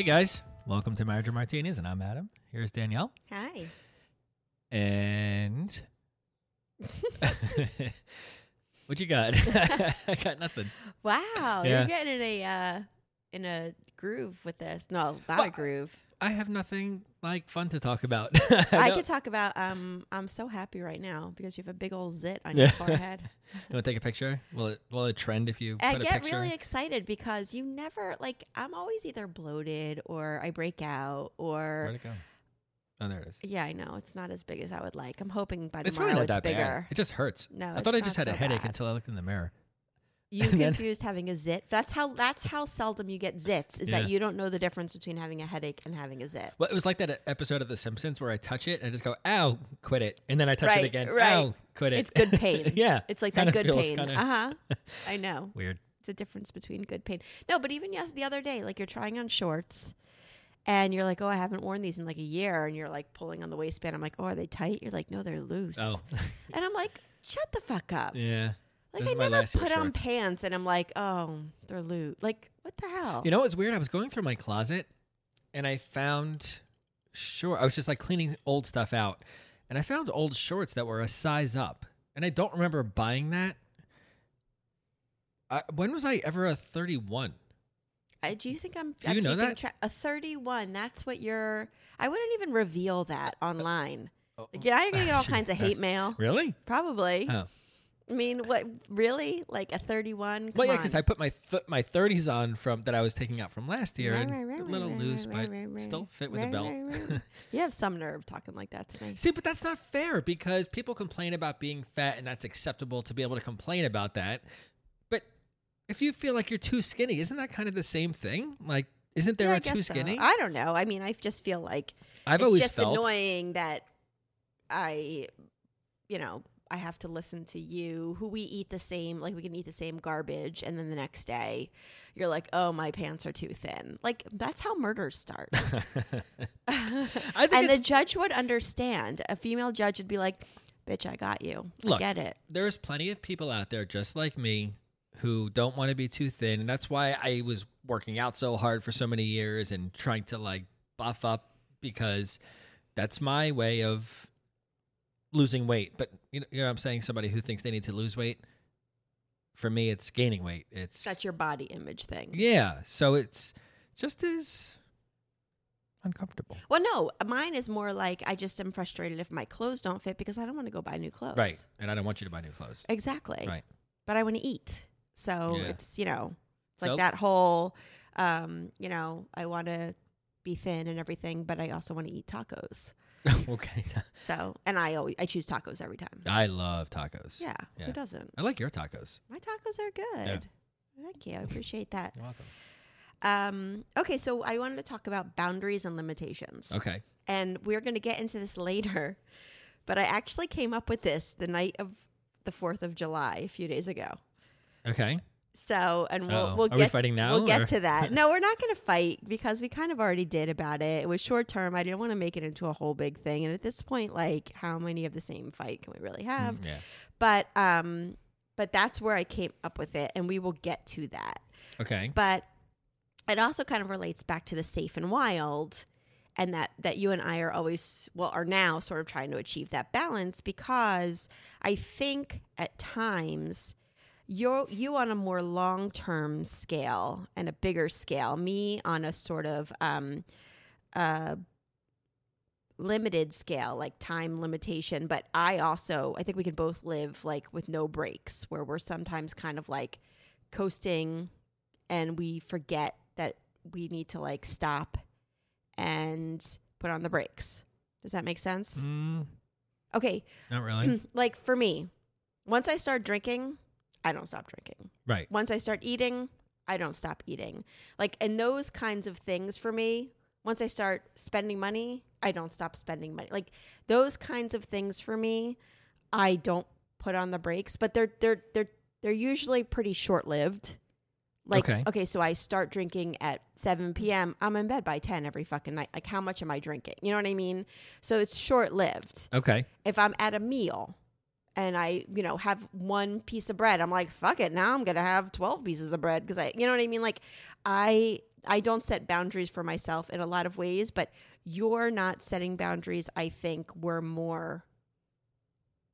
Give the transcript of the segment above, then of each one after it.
Hey guys, welcome to Marriage and Martinis, and I'm Adam. Here's Danielle, Hi. and what you got? I got nothing. Wow, Yeah. you're getting in a uh, in a groove with this. No, not Well, a groove. I have nothing like fun to talk about. I don't- could talk about. Um, I'm so happy right now because you have a big old zit on your forehead. You want to take a picture? Will it will it trend if you I get really excited because you never like. I'm always either bloated or I break out Where'd or it go? Oh, there it is. yeah, I know it's not as big as I would like. I'm hoping by It's tomorrow it's bigger. bad. It just hurts. No, I thought I just had a headache bad. until I looked in the mirror. You And confused having a zit. That's how. That's how seldom you get zits. Is Yeah. that you don't know the difference between having a headache and having a zit. Well, it was like that episode of The Simpsons where I touch it and I just go, "Ow, quit it," and then I touch Right, it again. right. Ow, quit it. It's good pain. yeah, It's like kinda that good pain. Uh huh. I know. Weird. It's a difference between good pain. No, but even yes, the other day, like you're trying on shorts, and you're like, "Oh, I haven't worn these in like a year," and you're like pulling on the waistband. I'm like, "Oh, are they tight?" You're like, "No, they're loose." Oh, And I'm like, "Shut the fuck up!" yeah. Like I never put on shorts. pants, and I'm like, "Oh, they're loose." Like what the hell? You know what's weird? I was going through my closet and I found sure I was just like cleaning old stuff out, and I found old shorts that were a size up, and I don't remember buying that. I, when was I ever a thirty-one? I, do you think I'm? Do I'm you know that? Tra- a 31. That's what you're. I wouldn't even reveal that uh, online. Oh, Like, yeah, you're gonna get uh, all kinds of hate mail. Really? Probably. Oh. I mean, what? Really? Like a 31? Well, yeah, because I put my th- my thirties on from that I was taking out from last year, Right, and right, right, a little right, loose, right, but right, right, still fit with a right, belt. right, right. You have some nerve talking like that to me. See, but that's not fair because people complain about being fat, and that's acceptable to be able to complain about that. But if you feel like you're too skinny, isn't that kind of the same thing? Like, isn't there Yeah, I a too so. skinny? I don't know. I mean, I just feel like I've it's always just felt. annoying that I, you know, I have to listen to you who we eat the same, like we can eat the same garbage, and then the next day you're like, oh, my pants are too thin. Like that's how murders start. I think and the judge would understand. A female judge would be like, bitch, I got you. I Look, get it. there's plenty of people out there just like me who don't want to be too thin and that's why I was working out so hard for so many years and trying to like buff up because that's my way of losing weight but you know, you know what I'm saying somebody who thinks they need to lose weight for me it's gaining weight it's That's your body image thing. yeah so it's just as uncomfortable Well, no, mine is more like I just am frustrated if my clothes don't fit because I don't want to go buy new clothes. right and I don't want you to buy new clothes Exactly. right But I want to eat. So Yeah. it's, you know, it's So- like that whole, um, you know, I want to be thin and everything, but I also want to eat tacos. okay So, and I always, I choose tacos every time. I love tacos Yeah. Yeah. Who doesn't? I like your tacos My tacos are good. Thank you. I appreciate that. You're welcome Um, okay. So I wanted to talk about boundaries and limitations. okay and we're going to get into this later. But I actually came up with this the night of the Fourth of July a few days ago. Okay. So, and we'll Uh-oh. we'll Are we get fighting now, We'll get to that. No, we're not going to fight because we kind of already did about it. It was short term. I didn't want to make it into a whole big thing. And at this point, like, how many of the same fight can we really have? Mm, yeah. But um, but that's where I came up with it, and we will get to that. Okay. But it also kind of relates back to the safe and wild and that that you and I are always well are now sort of trying to achieve that balance because I think at times you you on a more long term scale and a bigger scale. Me on a sort of um, uh, limited scale, like time limitation. But I also, I think we can both live like with no breaks, where we're sometimes kind of like coasting, and we forget that we need to like stop and put on the brakes. Does that make sense? Mm, Okay, not really. like for me, once I start drinking, I don't stop drinking. right. Once I start eating, I don't stop eating. Like, and those kinds of things for me, once I start spending money, I don't stop spending money. Like those kinds of things for me, I don't put on the brakes, but they're they're they're they're usually pretty short lived. Like Okay. okay, so I start drinking at 7 p.m. I'm in bed by 10 every fucking night. Like how much am I drinking? You know what I mean? So it's short lived Okay. if I'm at a meal and I, you know, have one piece of bread, I'm like, fuck it, now I'm gonna have twelve pieces of bread because I, you know what I mean? Like, I I don't set boundaries for myself in a lot of ways, but you're not setting boundaries. I think were more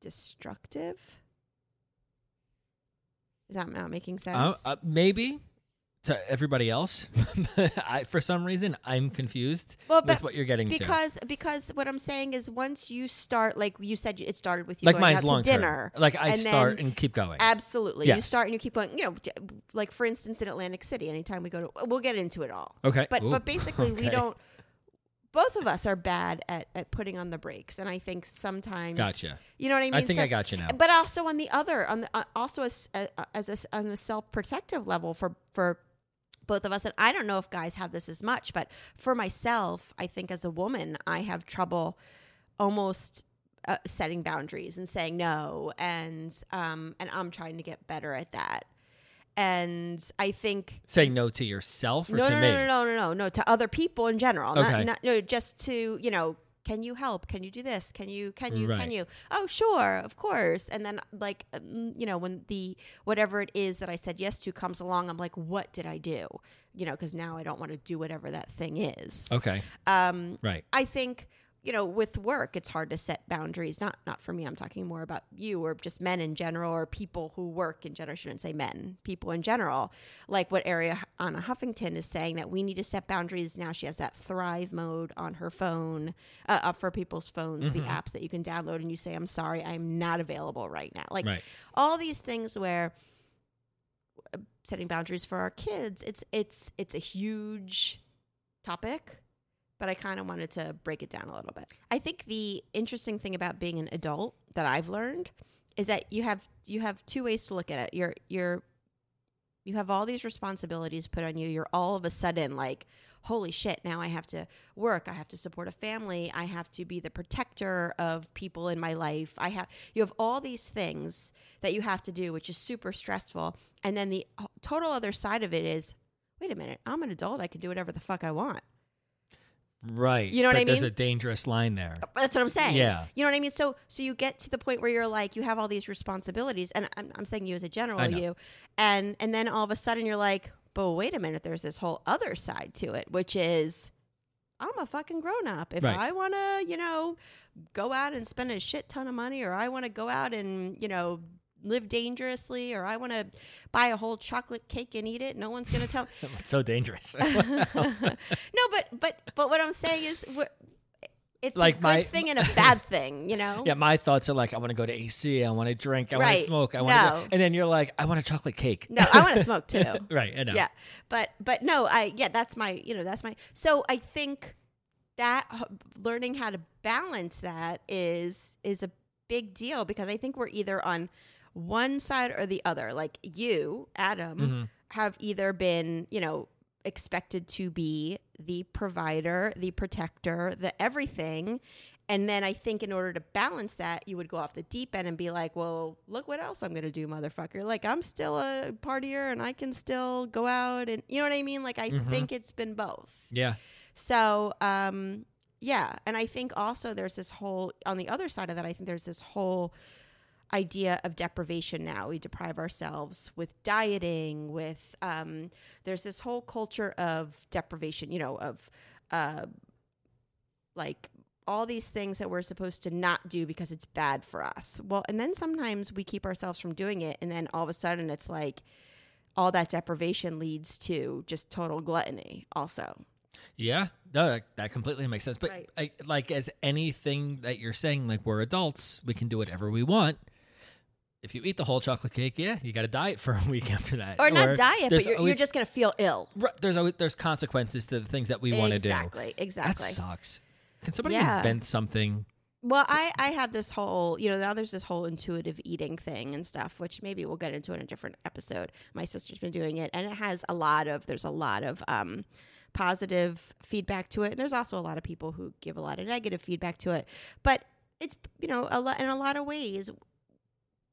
destructive. Is that not making sense? Uh, uh, maybe to everybody else. I, for some reason, I'm confused well, with what you're getting to. because because what I'm saying is once you start, like you said, it started with you Like going out to dinner. term. Like I and start and keep going. Absolutely. You start and you keep going, you know, like for instance in Atlantic City, anytime we go to we'll get into it all. okay. But Ooh, but basically we don't both of us are bad at, at putting on the brakes and I think sometimes Gotcha. You know what I mean? I think So- I got you now. But also on the other on the uh, also as uh, as a, on a self-protective level for for both of us and I don't know if guys have this as much, but for myself, I think as a woman, I have trouble almost uh, setting boundaries and saying no and um and I'm trying to get better at that. And I think Saying no to yourself or no, to no, me? no, no, no, no, no, no, to other people in general. Okay. Not, not, no, just to you know, can you help? Can you do this? Can you? Can you? Right. Can you? Oh, sure, of course. And then like, um, you know, when the whatever it is that I said yes to comes along, I'm like, what did I do? You know, because now I don't want to do whatever that thing is. Okay. Um, Right. I think you know with work it's hard to set boundaries. Not not for me i'm talking more about you or just men in general or people who work in general. I shouldn't say men people in general. Like what area anna huffington is saying that we need to set boundaries. Now she has that thrive mode on her phone uh, up for people's phones the Mhm. apps that you can download and you say i'm sorry i'm not available right now. Like Right. all these things where setting boundaries for our kids it's it's it's a huge topic but i kind of wanted to break it down a little bit. I think the interesting thing about being an adult that i've learned is that you have you have two ways to look at it. You're you're you have all these responsibilities put on you. You're all of a sudden like holy shit now i have to work. I have to support a family. I have to be the protector of people in my life. I have you have all these things that you have to do which is super stressful. And then the uh, total other side of it is wait a minute. I'm an adult. I can do whatever the fuck i want Right. You know what but I mean? There's a dangerous line there. That's what i'm saying Yeah. you know what i mean so so you get to the point where you're like you have all these responsibilities and i'm, I'm saying you as a general you and and then all of a sudden you're like but wait a minute there's this whole other side to it which is i'm a fucking grown-up if Right. i want to you know go out and spend a shit ton of money or i want to go out and you know live dangerously or i want to buy a whole chocolate cake and eat it no one's going to tell It's so dangerous. no, but but but what I'm saying is, it's Like a good my- thing and a bad thing, you know. yeah, my thoughts are like, I want to go to AC, I want to drink, I want to smoke, I want to, No. and then you're like, I want a chocolate cake. No, I want to smoke too. right. I know. Yeah, but but no, I yeah, that's my you know that's my. So I think that learning how to balance that is is a big deal because I think we're either on one side or the other. Like you, Adam, Mhm. have either been, you know, expected to be the provider, the protector, the everything. And then I think in order to balance that, you would go off the deep end and be like, well, look what else I'm going to do, motherfucker. Like, I'm still a partier and I can still go out. And you know what I mean? Like, I Mhm. think it's been both. Yeah. So, um, yeah. And I think also there's this whole, on the other side of that, I think there's this whole idea of deprivation now. We deprive ourselves with dieting, with, um, there's this whole culture of deprivation, you know, of, uh, like all these things that we're supposed to not do because it's bad for us. Well, and then sometimes we keep ourselves from doing it, and then all of a sudden it's like all that deprivation leads to just total gluttony. Also, Yeah, no, that, that completely makes sense. But Right. I, like as anything that you're saying, like we're adults, we can do whatever we want. If you eat the whole chocolate cake, yeah, you got to diet for a week after that, or not diet, but you're, you're just going to feel ill. Right, there's always there's consequences to the things that we want to do. Exactly, Exactly. That exactly. sucks. Can somebody Yeah. invent something? Well, I I have this whole you know now there's this whole intuitive eating thing and stuff, which maybe we'll get into in a different episode. My sister's been doing it, and it has a lot of there's a lot of um, positive feedback to it, and there's also a lot of people who give a lot of negative feedback to it. But it's you know a lot in a lot of ways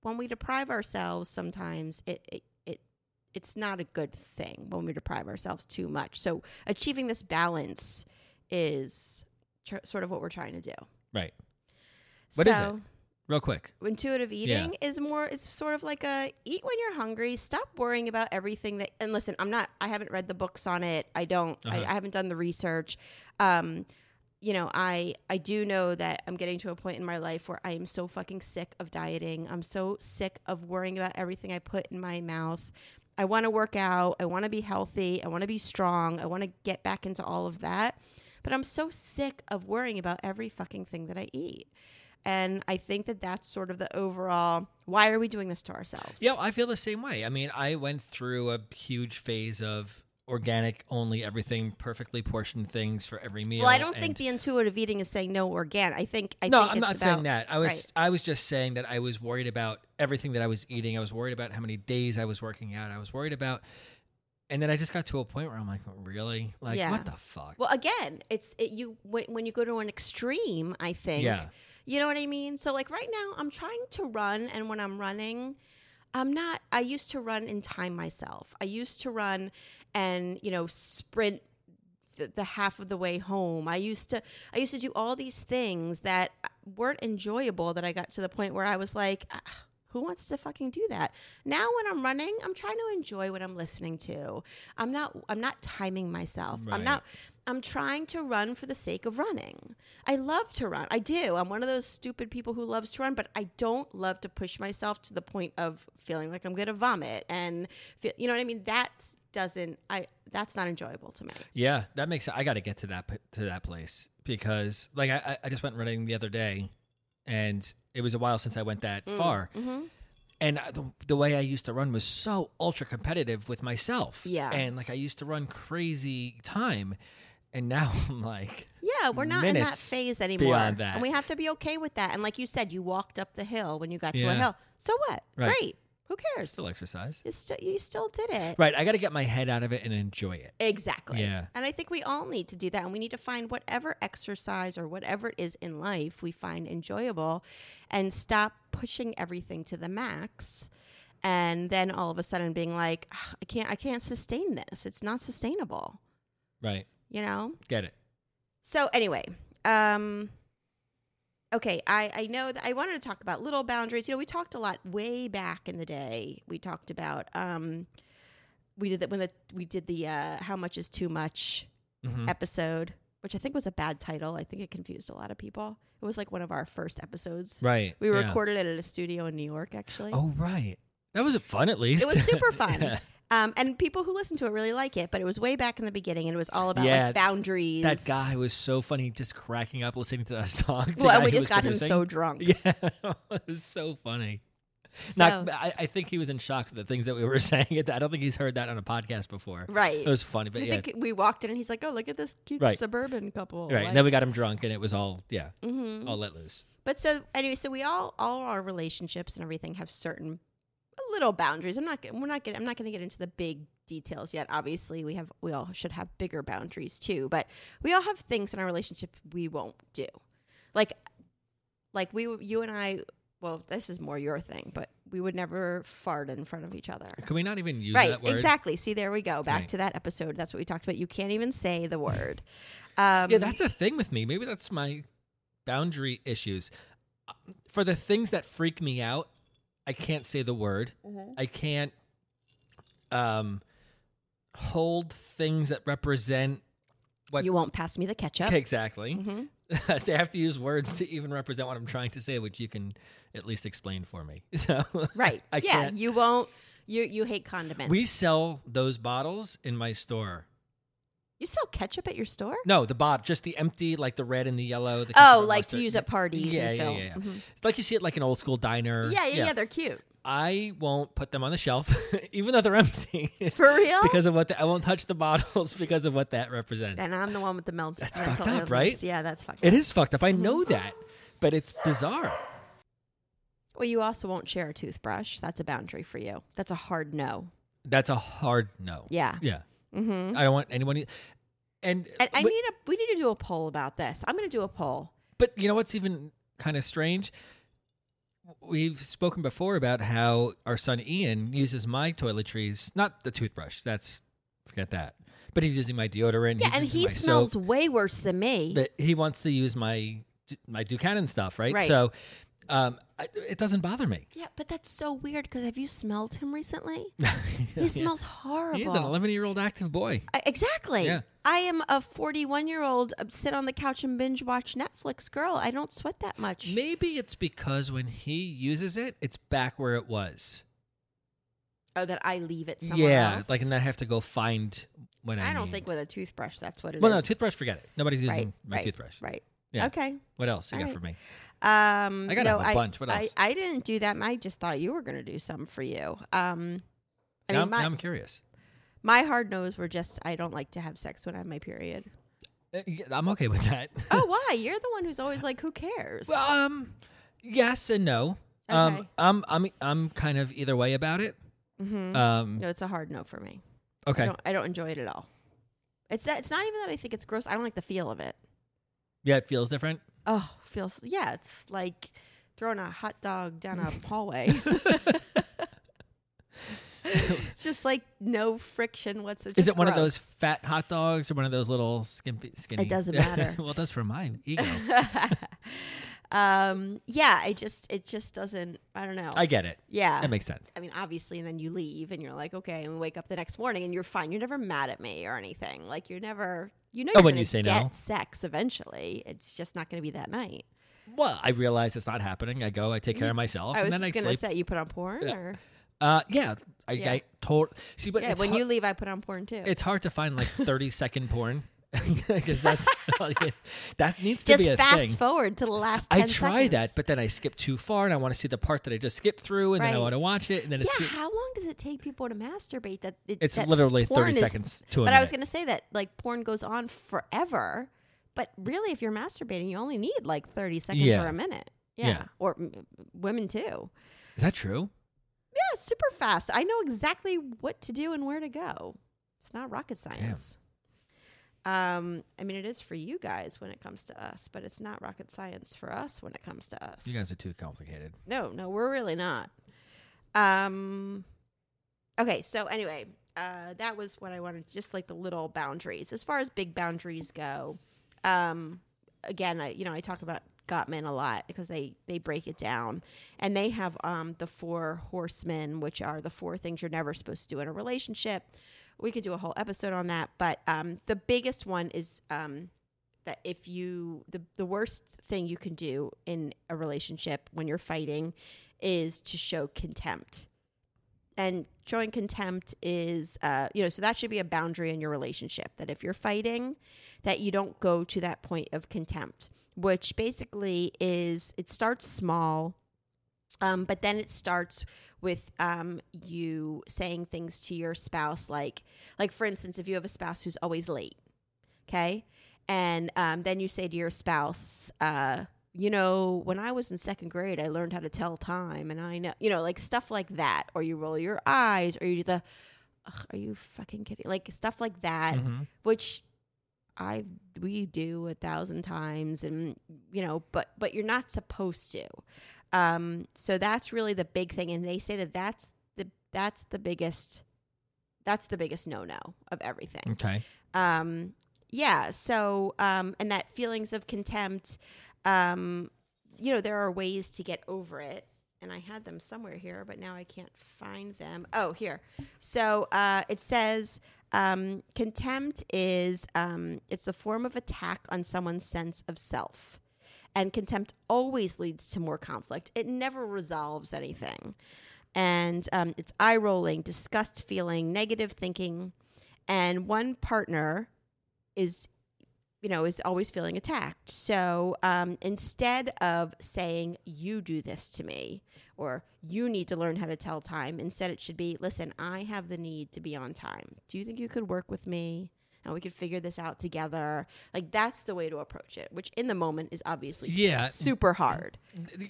when we deprive ourselves, sometimes it. it it it's not a good thing when we deprive ourselves too much. So achieving this balance is tr- sort of what we're trying to do. Right. What is it? Real quick. Intuitive eating is more. It's sort of like a eat when you're hungry. Stop worrying about everything that. And listen, I'm not. I haven't read the books on it. I don't. Uh-huh. I, I haven't done the research. Um, you know, I I do know that I'm getting to a point in my life where I am so fucking sick of dieting. I'm so sick of worrying about everything I put in my mouth. I want to work out. I want to be healthy. I want to be strong. I want to get back into all of that. But I'm so sick of worrying about every fucking thing that I eat. And I think that that's sort of the overall why are we doing this to ourselves? Yeah, I feel the same way. I mean, I went through a huge phase of organic only everything perfectly portioned things for every meal. Well, I don't and- think the intuitive eating is saying no organic. I think I no, think I'm not saying that. I was right. I was just saying that I was worried about everything that I was eating. I was worried about how many days I was working out. I was worried about and then I just got to a point where I'm like, really? Like Yeah. what the fuck? Well, again, it's it, you when, when you go to an extreme. I think. Yeah. You know what I mean? So like right now, I'm trying to run, and when I'm running, I'm not. I used to run and time myself. I used to run, and you know, sprint the, the half of the way home. I used to. I used to do all these things that weren't enjoyable. That I got to the point where I was like. "Ah, who wants to fucking do that? Now when I'm running, I'm trying to enjoy what I'm listening to. I'm not I'm not timing myself. I'm not I'm trying to run for the sake of running. I love to run. I do. I'm one of those stupid people who loves to run, but I don't love to push myself to the point of feeling like I'm going to vomit and feel, you know what I mean? That doesn't I that's not enjoyable to me. Yeah, that makes I got to get to that to that place because like I I- just went running the other day and it was a while since I went that far. Mm-hmm. And I- the, the way I used to run was so ultra competitive with myself. Yeah. And like I used to run crazy time. And now I'm like, Yeah, we're not in that phase anymore. beyond that. And we have to be okay with that. And like you said, you walked up the hill when you got to a hill. So what? Right. Great. Who cares? still exercise. You still, you still did it. Right. I got to get my head out of it and enjoy it. Exactly. Yeah. And I think we all need to do that. And we need to find whatever exercise or whatever it is in life we find enjoyable and stop pushing everything to the max. And then all of a sudden being like, "Ah, I can't I can't sustain this. It's not sustainable. Right. You know? Get it. So anyway, um okay, I I know that I wanted to talk about little boundaries. You know, we talked a lot way back in the day. We talked about um we did that when the we did the uh how much is too much Mhm. episode, which I think was a bad title. I think it confused a lot of people. It was like one of our first episodes. Right. We yeah. recorded it at a studio in New York actually. Oh, right. That was fun at least. It was super fun. Yeah. Um, and people who listen to it really like it, but it was way back in the beginning and it was all about Yeah, like boundaries. That guy was so funny, just cracking up listening to us talk. The Well, and we just was got him so drunk. Yeah, it was so funny. So- Not, I, I think he was in shock at the things that we were saying. I don't think he's heard that on a podcast before. Right. It was funny, but I yeah, think we walked in and he's like, "Oh, look at this cute Right. suburban couple." right. And then we got him drunk, and it was all yeah, hmm all let loose. But so anyway, so we all all our relationships and everything have certain little boundaries. I'm not gonna- we're not getting I'm not going to get into the big details yet. Obviously, we have we all should have bigger boundaries too, but we all have things in our relationship we won't do. Like like we you and I well, this is more your thing, but we would never fart in front of each other. Can we not even use Right, that word? exactly. See, there we go. Back Right. to that episode. That's what we talked about. You can't even say the word. Um, Yeah, that's a thing with me. Maybe that's my boundary issues. Uh, For the things that freak me out, I can't say the word. Mhm. I can't um hold things that represent what you won't pass me the ketchup. Exactly. hmm so I have to use words to even represent what I'm trying to say, which you can at least explain for me. So Right. I yeah. can't. You won't. You you hate condiments. We sell those bottles in my store. You sell ketchup at your store? No, the bot, just the empty, like the red and the yellow. The Oh, like to use at parties. Yeah, and yeah, yeah, yeah. Mhm. It's like you see it like an old school diner. yeah, yeah, yeah. They're cute. I won't put them on the shelf, even though they're empty, For real? because of what the, I won't touch the bottles because of what that represents. And I'm the one with the melted. That's fucked up, illness. right? Yeah, that's fucked it up. is fucked up. I know that, but it's bizarre. Well, you also won't share a toothbrush. That's a boundary for you. That's a hard no. That's a hard no. Yeah. Yeah, Mm-hmm. I don't want anyone. And, And I but, need a. We need to do a poll about this. I'm going to do a poll. but you know what's even kind of strange? We've spoken before about how our son Ian uses my toiletries, not the toothbrush. That's forget that. But he's using my deodorant. Yeah, and he smells soap. way worse than me. But he wants to use my my Buchanan stuff, right? Right. So um, I, it doesn't bother me. yeah, but that's so weird because have you smelled him recently? He smells horrible. He's an 11 year old active boy. I- exactly. Yeah. I am a 41 year old uh, sit on the couch and binge watch Netflix girl. I don't sweat that much. Maybe it's because when he uses it, it's back where it was. Oh, that I leave it somewhere yeah, else. like and then I have to go find when I. I don't need. think with a toothbrush that's what it is. Well, no, toothbrush. Forget it. Nobody's using right, my right, toothbrush. Right. Yeah. Okay. What else you All got right. for me? Um, I gotta no, bunch. What I, else? I didn't do that. I just thought you were going to do something for you. Um, I now, mean, I'm, my, I'm curious. my hard nose were just I don't like to have sex when I have my period. Uh, I'm okay with that. oh, why? You're the one who's always like, who cares? well, um, yes and no. Um, I'm I'm I'm kind of either way about it. mm-hmm. Um, no, it's a hard no for me. I okay. don't, I don't enjoy it at all. It's that, it's not even that I think it's gross. I don't like the feel of it. Yeah, it feels different. Oh, feels yeah. It's like throwing a hot dog down a hallway. it's just like no friction whatsoever. Is it one of those fat hot dogs or one of those little skimpy, skinny? It doesn't matter. well, it does for my ego. Um. Yeah. I just it just doesn't. I don't know. I get it. yeah. That makes sense. I mean, obviously, and then you leave, and you're like, okay, and we wake up the next morning, and you're fine. You're never mad at me or anything. Like you're never, you know, Oh, you're when you say get no. sex eventually. It's just not going to be that night. Well, I realize it's not happening. I go, I take care of myself, I and was then I to sleep. say, you put on porn, Yeah. or Uh, yeah, I, Yeah. I told. See, but yeah, when hard, you leave, I put on porn too. it's hard to find like thirty second porn because that's that needs to just be a fast thing. forward to the last. I 10 try that, but then I skip too far, and I want to see the part that I just skipped through, and then I want to watch it, and then yeah, it's too, how long does it take people to masturbate? That it, it's that literally thirty is- seconds to But minute. I was going to say that like porn goes on forever, but really, if you're masturbating, you only need like thirty seconds Yeah. or a minute. Yeah, Yeah. or mm, women too. Is that true? Yeah, super fast. I know exactly what to do and where to go. It's not rocket science. Um, I mean, it is for you guys when it comes to us, but it's not rocket science for us when it comes to us. You guys are too complicated. No, no, we're really not. Um, okay, so anyway, uh, that was what I wanted. Just like the little boundaries. As far as big boundaries go, um, again, I you know I talk about Gottman a lot because they they break it down, and they have um the four horsemen, which are the four things you're never supposed to do in a relationship. We could do a whole episode on that, but um, the biggest one is um, that if you the the worst thing you can do in a relationship when you're fighting is to show contempt. And showing contempt is uh you know, so that should be a boundary in your relationship that if you're fighting that you don't go to that point of contempt, which basically is it starts small um, but then it starts with um, you saying things to your spouse like like for instance if you have a spouse who's always late okay? And um, then you say to your spouse uh, you know when i was in second grade i learned how to tell time and i know you know like stuff like that. Or you roll your eyes or you do the are you fucking kidding? Like stuff like that Mhm. which I we do a thousand times and you know but but you're not supposed to um so that's really the big thing and they say that that's the that's the biggest that's the biggest no-no of everything. Okay. um yeah so um and that feelings of contempt um you know there are ways to get over it and i had them somewhere here but now i can't find them. Oh here. So uh it says Um, contempt is um, it's a form of attack on someone's sense of self, and contempt always leads to more conflict. It never resolves anything, and um, it's eye rolling, disgust feeling, negative thinking, and one partner is you know, is always feeling attacked. So um, instead of saying, you do this to me, or you need to learn how to tell time, instead it should be, listen, I have the need to be on time. Do you think you could work with me? And we could figure this out together. Like that's the way to approach it, which in the moment is obviously Yeah. super hard.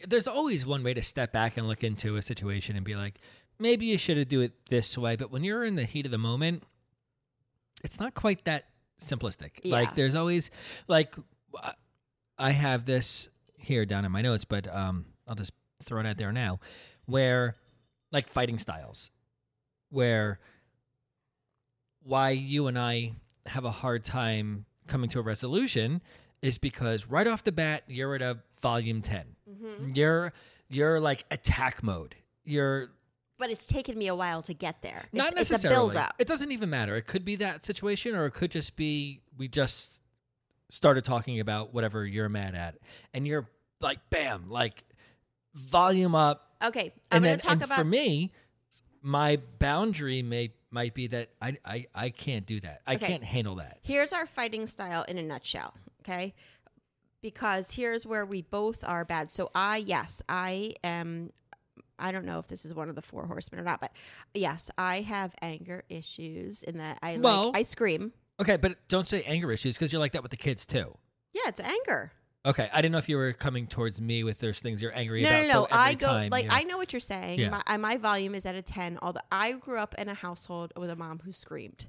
There's always one way to step back and look into a situation and be like, maybe you should have do it this way. But when you're in the heat of the moment, it's not quite that simplistic. Yeah. Like there's always like I- I have this here down in my notes, but um, I'll just throw it out there now, where like fighting styles, where why you and I have a hard time coming to a resolution is because right off the bat you're at a volume 10 mm-hmm. you're you're like attack mode. You're But it's taken me a while to get there. not it's, necessarily It's a build up. it doesn't even matter. It could be that situation or it could just be we just started talking about whatever you're mad at. And you're like bam like volume up. Okay, I'm and going then to talk and about for me my boundary may might be that I, I i can't do that i Okay. can't handle that Here's our fighting style in a nutshell, okay? Because here's where we both are bad. So I, yes, I am. I don't know if this is one of the four horsemen or not, but yes, I have anger issues in that I Well- like I scream. okay but don't say anger issues because you're like that with the kids too Yeah, it's anger. Okay, I didn't know if you were coming towards me with there's things you're angry No, about. no, no. so I go like. I know what you're saying. Yeah. My, my volume is at a ten. Although I grew up in a household with a mom who screamed,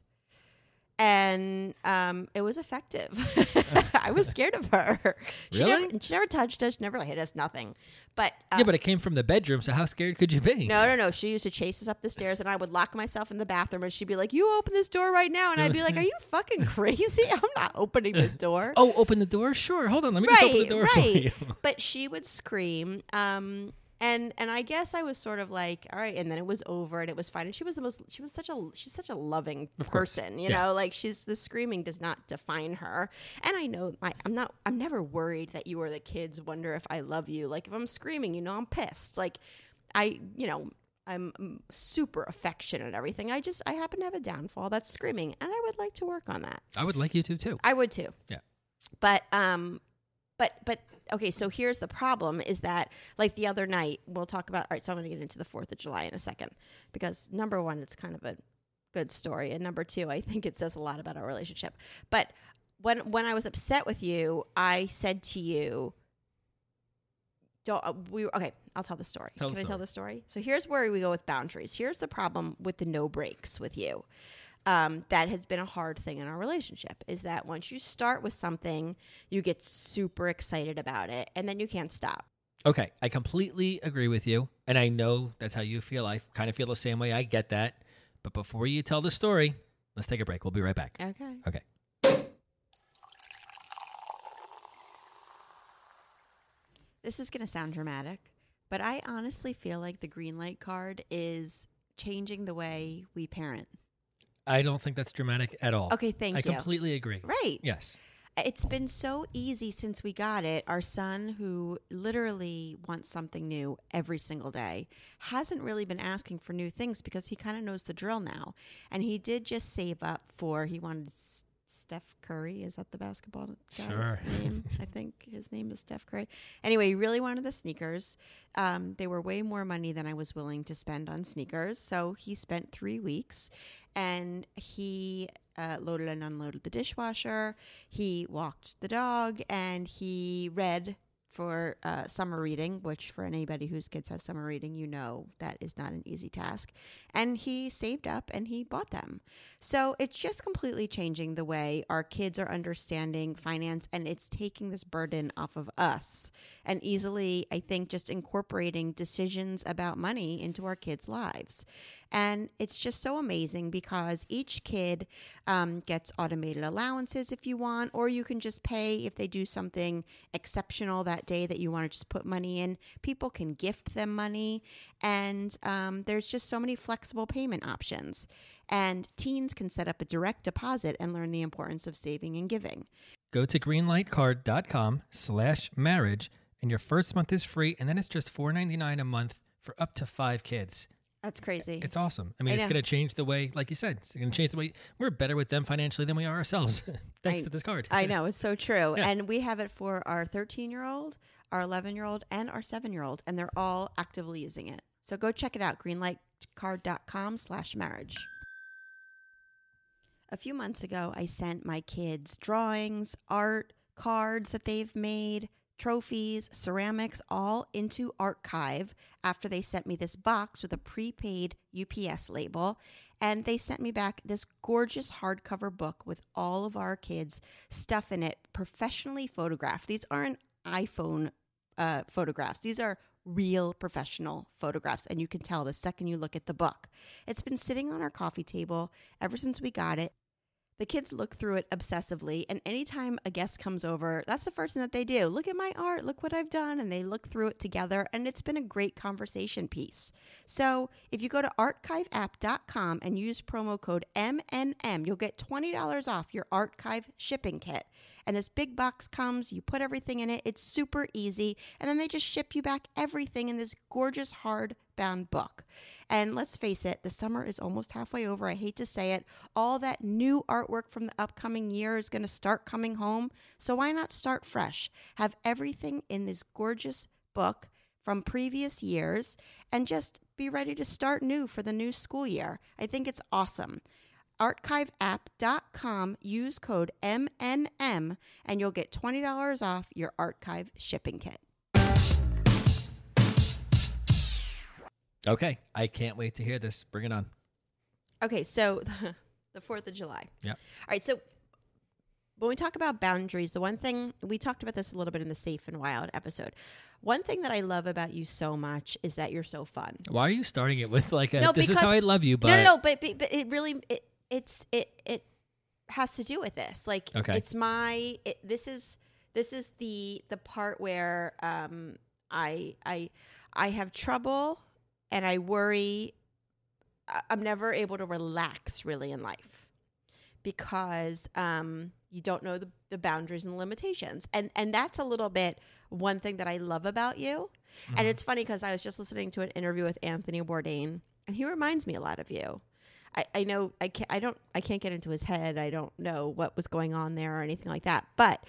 and um, it was effective. I was scared of her. She Really? never, she never touched us. Never hit us. Nothing. But uh, yeah, but it came from the bedroom. So how scared could you be? no, no, no. She used to chase us up the stairs, and I would lock myself in the bathroom, and she'd be like, "You open this door right now," and I'd be like, "Are you fucking crazy? I'm not opening the door." Oh, open the door. Sure. Hold on. Let me just open the door right. for you. but she would scream. Um, and and I guess I was sort of like, all right, and then it was over, and it was fine. And she was the most. She was such a. She's such a loving Of course, person, you yeah. know. Like she's the screaming does not define her. And I know my. I'm not. I'm never worried that you or the kids wonder if I love you. Like if I'm screaming, you know, I'm pissed. Like I, you know. I'm mm, super affectionate and everything. I just I happen to have a downfall that's screaming, and I would like to work on that. I would like you to too. I would too. Yeah. But um but but okay, so here's the problem is that like the other night, we'll talk about all right, so I'm gonna get into the fourth of July in a second. Because number one, it's kind of a good story. And number two, I think it says a lot about our relationship. But when when I was upset with you, I said to you, don't uh, we okay i'll tell the story Tell the can i tell the story so here's where we go with boundaries here's the problem with the no breaks with you um, that has been a hard thing in our relationship is that once you start with something you get super excited about it and then you can't stop Okay, I completely agree with you, and I know that's how you feel. I kind of feel the same way. I get that. But before you tell the story, let's take a break. We'll be right back. okay Okay. this is going to sound dramatic but i honestly feel like the Greenlight card is changing the way we parent I don't think that's dramatic at all. okay thank I you I completely agree. right Yes. It's been so easy since we got it. Our son, who literally wants something new every single day, hasn't really been asking for new things because he kind of knows the drill now. And he did just save up for, he wanted Steph Curry. Is that the basketball guy's Sure. name? I think his name is Steph Curry. Anyway, he really wanted the sneakers. Um, they were way more money than I was willing to spend on sneakers. So he spent three weeks and he uh, loaded and unloaded the dishwasher. He walked the dog and he read for uh, summer reading, which for anybody whose kids have summer reading, you know that is not an easy task. And he saved up and he bought them. So it's just completely changing the way our kids are understanding finance and it's taking this burden off of us and easily, I think, just incorporating decisions about money into our kids' lives. And it's just so amazing because each kid um, gets automated allowances if you want, or you can just pay if they do something exceptional that day that you want to just put money in. People can gift them money. And um, there's just so many flexible payment options. And teens can set up a direct deposit and learn the importance of saving and giving. Go to greenlightcard.com slash marriage and your first month is free and then it's just $4.99 a month for up to five kids. That's crazy. It's awesome. I mean, I it's going to change the way, like you said, it's going to change the way we're better with them financially than we are ourselves, thanks I- to this card. I know it's so true, Yeah. and we have it for our 13 year old, our 11 year old, and our seven year old, and they're all actively using it. So go check it out, greenlightcard.com slash marriage. A few months ago, I sent my kids drawings, art, cards that they've made, trophies, ceramics, all into Artkive after they sent me this box with a prepaid UPS label. And they sent me back this gorgeous hardcover book with all of our kids' stuff in it, professionally photographed. These aren't iPhone uh, photographs, these are real professional photographs. And you can tell the second you look at the book. It's been sitting on our coffee table ever since we got it. The kids look through it obsessively, and anytime a guest comes over, that's the first thing that they do. Look at my art, look what I've done, and they look through it together, and it's been a great conversation piece. So, if you go to artkiveapp.com and use promo code MNM, you'll get $20 off your Artkive shipping kit. And this big box comes, you put everything in it, it's super easy, and then they just ship you back everything in this gorgeous hardbound book. And let's face it, the summer is almost halfway over. I hate to say it. All that new artwork from the upcoming year is going to start coming home. So why not start fresh? Have everything in this gorgeous book from previous years and just be ready to start new for the new school year. I think it's awesome. Artkiveapp.com, use code MNM, and you'll get $20 off your Artkive shipping kit. Okay. I can't wait to hear this. Bring it on. Okay, so the 4th of July. Yeah. All right, so when we talk about boundaries, the one thing we talked about this a little bit in the Safe and Wild episode. One thing that I love about you so much is that you're so fun. Why are you starting it with like a, No, this is how I love you, but no, no, no, but, but but it really it it's it it has to do with this. Like Okay. it's my it, this is this is the the part where um I I I have trouble and I worry I'm never able to relax really in life because um you don't know the, the boundaries and limitations. And and that's a little bit one thing that I love about you. Mm-hmm. And it's funny because I was just listening to an interview with Anthony Bourdain, and he reminds me a lot of you. I, I know I can't I don't I can't get into his head. I don't know what was going on there or anything like that. But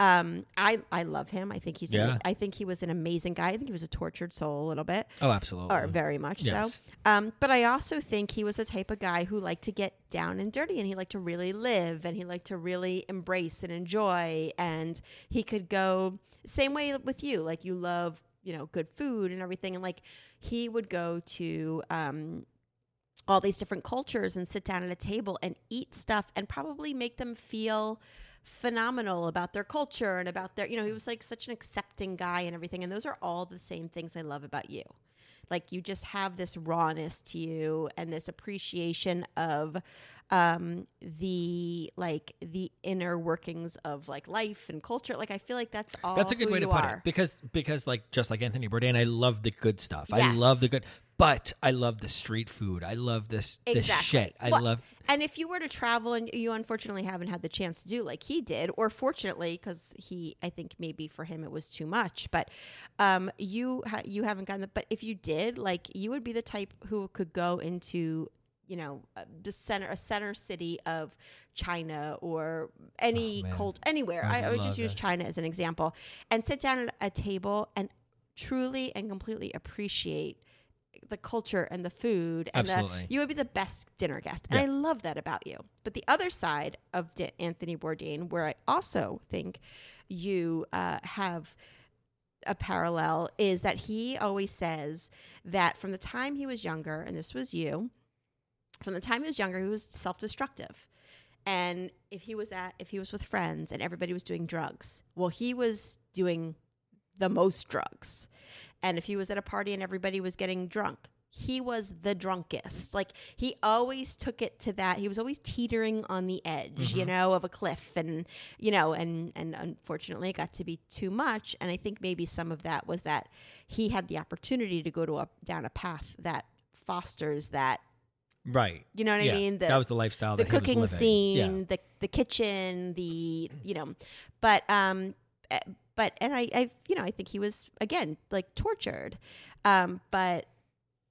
um, I I love him. I think he's Yeah. an, I think he was an amazing guy. I think he was a tortured soul a little bit oh, absolutely. or very much Yes. so. Um, but I also think he was the type of guy who liked to get down and dirty, and he liked to really live, and he liked to really embrace and enjoy. And he could go same way with you, like you love, you know, good food and everything, and like he would go to. Um, all these different cultures and sit down at a table and eat stuff and probably make them feel phenomenal about their culture and about their you know he was like such an accepting guy and everything and those are all the same things i love about you like you just have this rawness to you and this appreciation of um the like the inner workings of like life and culture like i feel like that's all That's a good way to put are. it because because like just like Anthony Bourdain, I love the good stuff. I love the good, but I love the street food. I love this this Exactly. shit. I Well, love And if you were to travel and you unfortunately haven't had the chance to do like he did, or fortunately, because he, I think maybe for him it was too much, but um, you ha- you haven't gotten the. But if you did, like you would be the type who could go into you know uh, the center a center city of China or any Oh, cult anywhere. I I, would just use this. China as an example and sit down at a table and truly and completely appreciate the culture and the food and the, Absolutely. you would be the best dinner guest. And Yeah. I love that about you. But the other side of D- Anthony Bourdain, where I also think you uh, have a parallel, is that he always says that from the time he was younger, and this was you, from the time he was younger, he was self destructive. And if he was at, if he was with friends and everybody was doing drugs, well, he was doing the most drugs. And if he was at a party and everybody was getting drunk, he was the drunkest. Like he always took it to that. He was always teetering on the edge, you know, of a cliff and you know, and and unfortunately it got to be too much and I think maybe some of that was that he had the opportunity to go to a down a path that fosters that Right. you know what yeah. I mean? The, that was the lifestyle. the that he was cooking scene, Yeah. the the kitchen, the you know, but um, eh, but and I I you know I think he was again like tortured, um, but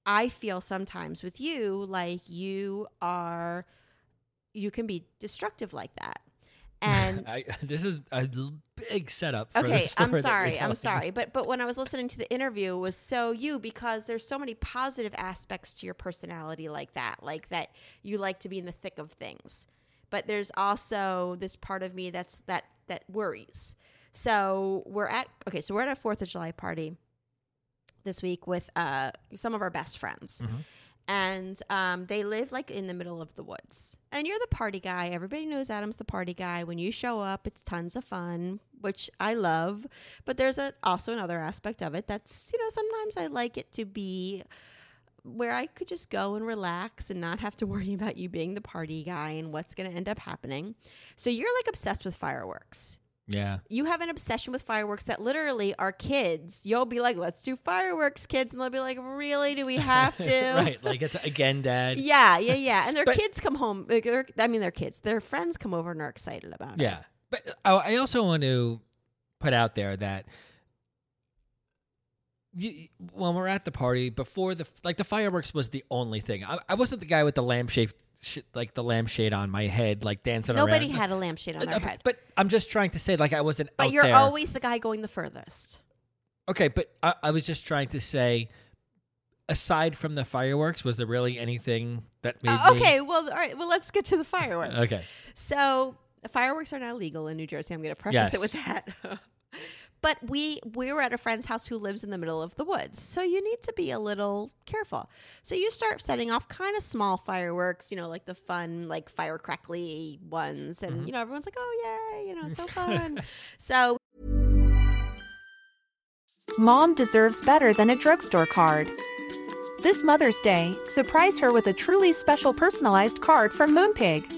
I feel sometimes with you like you are, you can be destructive like that, and I, this is a big setup. For okay i'm sorry i'm sorry but but when i was listening to the interview it was so you because there's so many positive aspects to your personality like that like that you like to be in the thick of things. But there's also this part of me that's that that worries so we're at okay so we're at a fourth of july party this week with uh some of our best friends Mhm. and um, they live like in the middle of the woods. And you're the party guy. Everybody knows Adam's the party guy. When you show up, it's tons of fun, which I love. But there's a, also another aspect of it that's, you know, sometimes I like it to be where I could just go and relax and not have to worry about you being the party guy and what's going to end up happening. So you're like obsessed with fireworks Yeah. you have an obsession with fireworks that literally are kids. You'll be like, let's do fireworks, kids. And they'll be like, really? Do we have to? right. Like it's again, Dad. Yeah, yeah, yeah. And their But- kids come home. like, I mean, their kids, their friends come over and are excited about it. Yeah. But I I also want to put out there that you, when we're at the party before the like the fireworks was the only thing. I, I wasn't the guy with the lampshade sh- like the lampshade on my head like dancing around. Nobody around. had a lampshade on their Uh, head. But I'm just trying to say like I wasn't But out you're there. always the guy going the furthest. Okay, but I, I was just trying to say aside from the fireworks was there really anything that made Uh, me okay, well, all right. Well, let's get to the fireworks. Okay. So fireworks are now legal in New Jersey. I'm going to preface it with that. but we we were at a friend's house who lives in the middle of the woods, so you need to be a little careful. So you start setting off kind of small fireworks, you know, like the fun, like firecrackly ones, and mm-hmm. you know everyone's like, "Oh yay!" You know, so fun. so Mom deserves better than a drugstore card. This Mother's Day, surprise her with a truly special personalized card from Moonpig.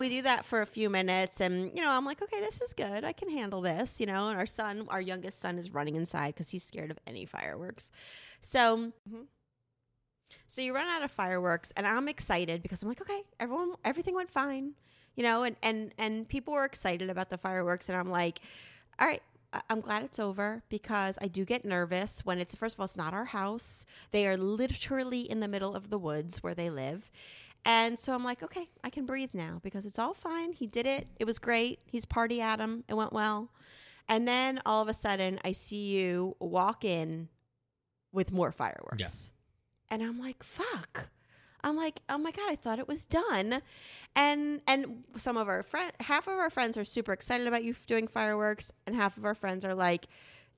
we do that for a few minutes and you know i'm like okay this is good i can handle this you know and our son our youngest son is running inside because he's scared of any fireworks so mm-hmm. so you run out of fireworks and i'm excited because i'm like okay everyone everything went fine you know and and and people were excited about the fireworks and i'm like all right I'm glad it's over because I do get nervous when it's first of all it's not our house. They are literally in the middle of the woods where they live. And so I'm like, okay, I can breathe now because it's all fine. He did it. It was great. He's party Adam. It went well. And then all of a sudden, I see you walk in with more fireworks. And I'm like, fuck. I'm like, oh my god, I thought it was done, and and some of our friends, half of our friends are super excited about you doing fireworks, and half of our friends are like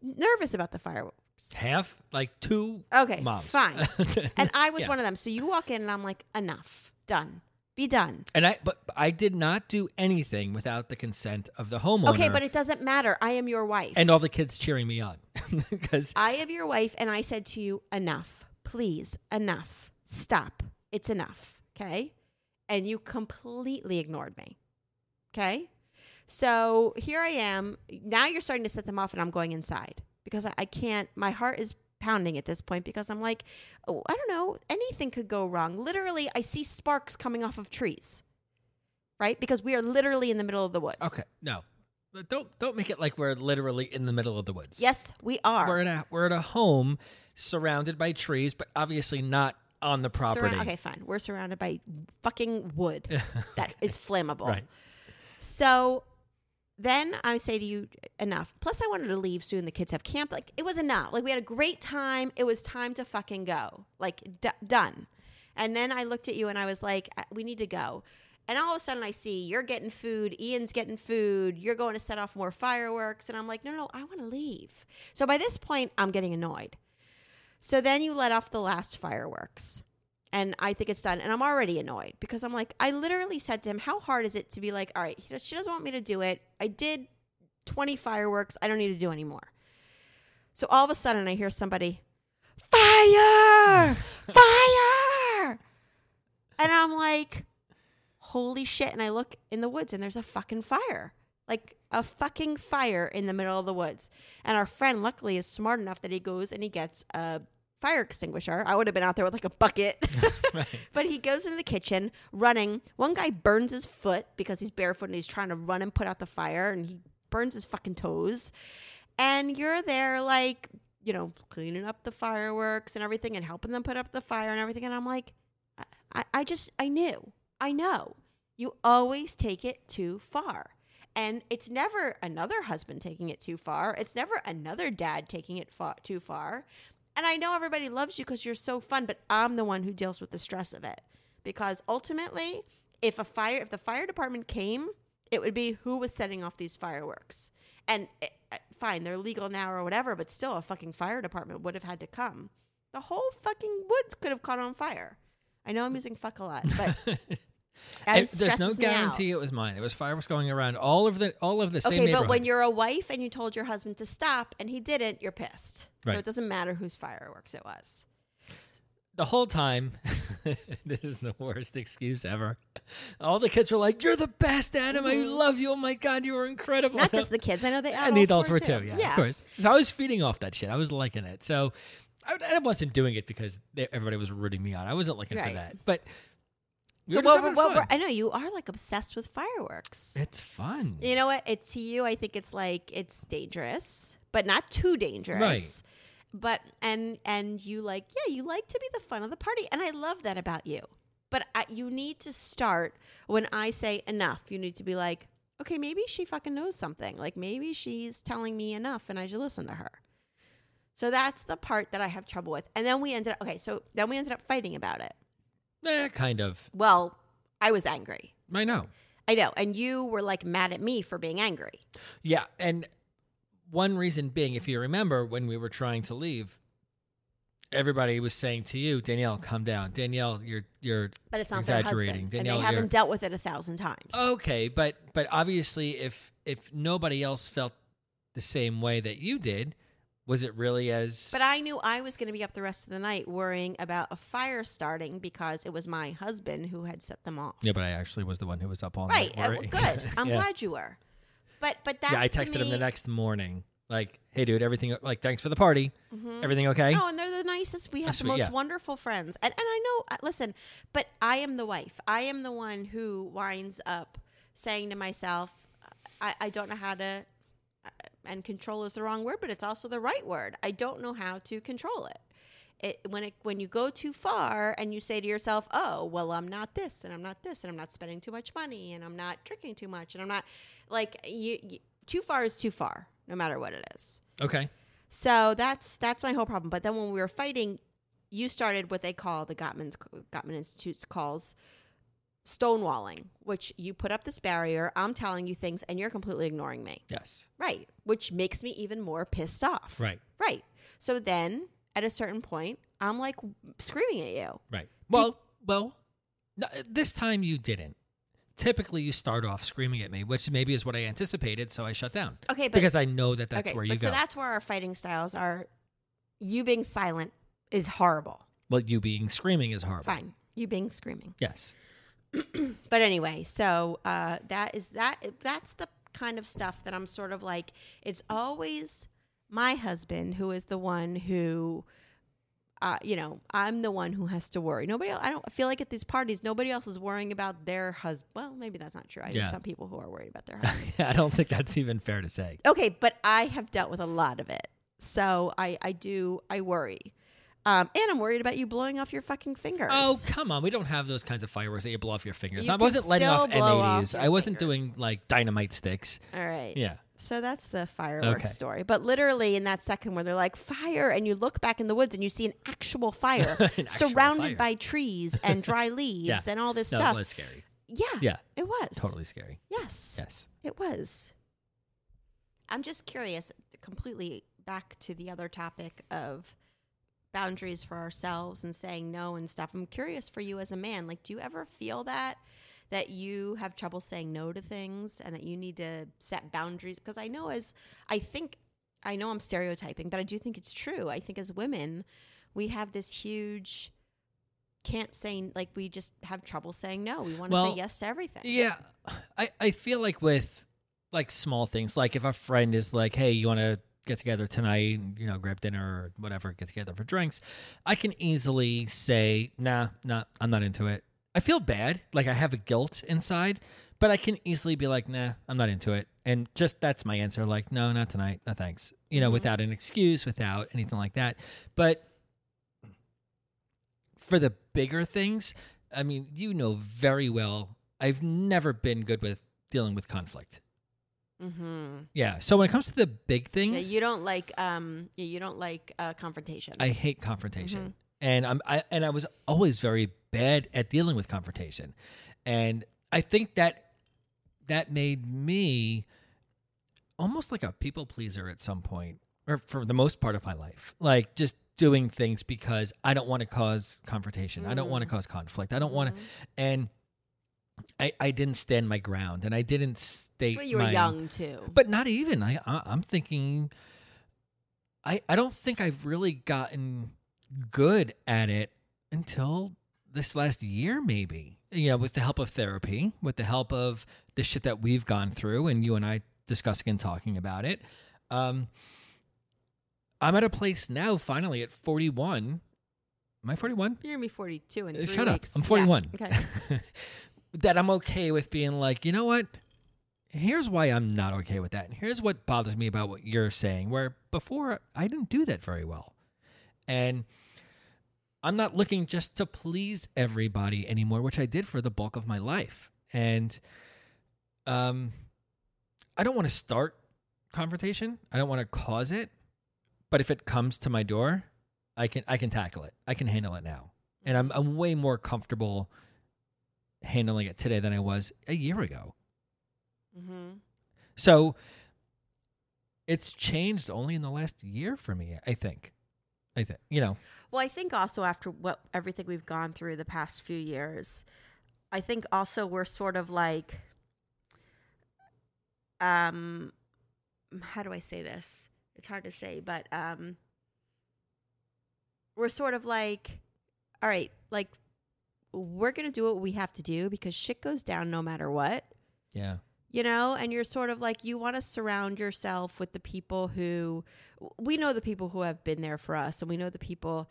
nervous about the fireworks. half like two Okay, moms. fine. And I was Yeah. one of them. So you walk in, and I'm like, enough, done, be done. And I, but I did not do anything without the consent of the homeowner. Okay, but it doesn't matter. I am your wife. and all the kids cheering me on because I am your wife, and I said to you, enough, please, enough, stop. It's enough. Okay. And you completely ignored me. Okay. So here I am. Now you're starting to set them off, and I'm going inside because I, I can't, my heart is pounding at this point because I'm like, oh, I don't know, anything could go wrong. Literally, I see sparks coming off of trees, right? Because we are literally in the middle of the woods. okay, no, But don't don't make it like we're literally in the middle of the woods. Yes, we are. we're in a we're at a home surrounded by trees, but obviously not on the property. Surround- okay, fine. We're surrounded by fucking wood that is flammable. Right. So then I say to you, enough. Plus, I wanted to leave soon. The kids have camp. Like, it was enough. Like, we had a great time. It was time to fucking go. Like, d- done. And then I looked at you and I was like, we need to go. And all of a sudden, I see you're getting food, Ian's getting food, you're going to set off more fireworks. And I'm like, no, no, I want to leave. So by this point, I'm getting annoyed. So then you let off the last fireworks. And I think it's done. And I'm already annoyed because I'm like, I literally said to him, How hard is it to be like, all right, she doesn't want me to do it. I did 20 fireworks. I don't need to do anymore. So all of a sudden, I hear somebody, Fire! Fire! And I'm like, holy shit. And I look in the woods and there's a fucking fire. Like a fucking fire in the middle of the woods. And our friend, luckily, is smart enough that he goes and he gets a fire extinguisher. I would have been out there with like a bucket. Right. but he goes in the kitchen running. One guy burns his foot because he's barefoot and he's trying to run and put out the fire and he burns his fucking toes. And you're there like, you know, cleaning up the fireworks and everything and helping them put up the fire and everything. And I'm like, I- I, I just, I knew. I know. You always take it too far. And it's never another husband taking it too far. It's never another dad taking it fa- too far. And I know everybody loves you because you're so fun, but I'm the one who deals with the stress of it. Because ultimately, if a fire, if the fire department came, it would be who was setting off these fireworks. And eh, eh, fine, they're legal now or whatever, but still, a fucking fire department would have had to come. The whole fucking woods could have caught on fire. I know I'm using fuck a lot, but And there's no guarantee it was mine. It was fireworks going around all of the all of the same Okay, but when you're a wife and you told your husband to stop and he didn't, you're pissed. So it doesn't matter whose fireworks it was. the whole time, this is the worst excuse ever. All the kids were like, "You're the best, Adam. I love you. Oh my god, you were incredible." Mm-hmm. Not just the kids. I know they and the adults were too. too. Yeah, of course. So I was feeding off that shit. I was liking it. So I, I wasn't doing it because they, everybody was rooting me on. I wasn't looking for that. But we So what, what, we're- I know you are like obsessed with fireworks. it's fun. You know what? It's to you. I think it's like it's dangerous, but not too dangerous. Right. But and and you like yeah, you like to be the fun of the party, and I love that about you. But I, you need to start when I say enough. You need to be like, okay, maybe she fucking knows something. Like maybe she's telling me enough, and I should listen to her. So that's the part that I have trouble with. And then we ended up okay. So then we ended up fighting about it. Eh, kind of. Well, I was angry. I know. I know, and you were like mad at me for being angry. Yeah, and one reason being, if you remember, when we were trying to leave, everybody was saying to you, Danielle, calm down. Danielle, you're you're But it's not Exaggerating. Danielle, and they haven't dealt with it a thousand times. okay, but but obviously, if if nobody else felt the same way that you did, was it really as? But I knew I was going to be up the rest of the night worrying about a fire starting because it was my husband who had set them off. yeah, but I actually was the one who was up all right. night. uh, worrying. good. I'm yeah. glad you were. But but that Yeah, I texted him the next morning, like, "Hey, dude, everything like, thanks for the party. Mhm. Everything okay?" Oh, and they're the nicest. We have That's the most yeah. wonderful friends. And and I know. uh, Listen, but I am the wife. I am the one who winds up saying to myself, I, I don't know how to. And control is the wrong word, but it's also the right word. I don't know how to control it. It, when it when you go too far and you say to yourself, "Oh, well, I'm not this and I'm not this and I'm not spending too much money and I'm not drinking too much and I'm not like you, you too far is too far, no matter what it is." Okay. So that's that's my whole problem. But then when we were fighting, you started what they call the Gottman's Gottman Institute's calls stonewalling, which you put up this barrier. I'm telling you things, and you're completely ignoring me. Yes. Right, which makes me even more pissed off. Right. right. So then, at a certain point, I'm like screaming at you. Right. Well, well, no, this time you didn't. Typically, you start off screaming at me, which maybe is what I anticipated, so I shut down Okay, but because I know that that's okay, where you but go. so that's where our fighting styles are. You being silent is horrible. well, you being screaming is horrible. Fine, you being screaming. Yes. but anyway, so uh, that is that. That's the kind of stuff that I'm sort of like. It's always my husband who is the one who, uh, you know, I'm the one who has to worry. Nobody. Else, I don't feel like at these parties, nobody else is worrying about their husband. Well, maybe that's not true. I know Yeah. some people who are worried about their husbands. I don't think that's even fair to say. okay, but I have dealt with a lot of it, so I I do I worry. Um, and I'm worried about you blowing off your fucking fingers. Oh, come on. We don't have those kinds of fireworks that you blow off your fingers. You I wasn't letting off blow M80s. your I wasn't fingers. doing like dynamite sticks. all right. Yeah. So that's the fireworks Okay. story. But literally in that second where they're like fire and you look back in the woods and you see an actual fire An actual surrounded fire. by trees and dry leaves Yeah. and all this No, stuff. it was scary. Yeah. Yeah. It was. Totally scary. Yes. Yes. It was. I'm just curious, completely back to the other topic of boundaries for ourselves and saying no and stuff. I'm curious for you as a man. Like, do you ever feel that? That you have trouble saying no to things and that you need to set boundaries? Because I know, as I think, I know I'm stereotyping, but I do think it's true. I think as women, we have this huge can't say like we just have trouble saying no. We want to Well, say yes to everything. Yeah, I I feel like with like small things, like if a friend is like, "Hey, you want to get together tonight? You know, grab dinner or whatever, get together for drinks," I can easily say, "Nah, nah, I'm not into it." I feel bad, like I have a guilt inside, but I can easily be like, "Nah, I'm not into it," and just that's my answer. Like, no, not tonight, no thanks. You know, Mhm. without an excuse, without anything like that. But for the bigger things, I mean, you know very well, I've never been good with dealing with conflict. Mm-hmm. Yeah. So when it comes to the big Yeah, things, you don't like um yeah, you don't like uh, confrontation. I hate confrontation. Mm-hmm. And I'm I and I was always very bad at dealing with confrontation. And I think that that made me almost like a people pleaser at some point or for the most part of my life. Like just doing things because I don't want to cause confrontation. I don't want to Mm. cause conflict. I don't want to Mhm. and I, I didn't stand my ground and I didn't state But you were my- young too. but not even I, I I'm thinking I I don't think I've really gotten good at it until this last year maybe you know with the help of therapy with the help of the shit that we've gone through and you and I discussing and talking about it um I'm at a place now finally at 41 am I 41 You're gonna be 42 in uh, three Shut up. weeks. I'm Yeah. 41. Okay. that I'm okay with being like, you know what? Here's why I'm not okay with that. And here's what bothers me about what you're saying, where before I didn't do that very well. And I'm not looking just to please everybody anymore, which I did for the bulk of my life. And um I don't want to start confrontation. I don't want to cause it. But if it comes to my door, I can I can tackle it. I can handle it now. And I'm I'm way more comfortable handling it today than I was a year ago. Mm-hmm. So it's changed only in the last year for me, I think. I think, you know, Well, I think also after what everything we've gone through the past few years, I think also we're sort of like, um, how do I say this? It's hard to say, but um, we're sort of like, all right, like we're gonna do what we have to do because shit goes down no matter what. Yeah. you know and you're sort of like you want to surround yourself with the people who we know the people who have been there for us and we know the people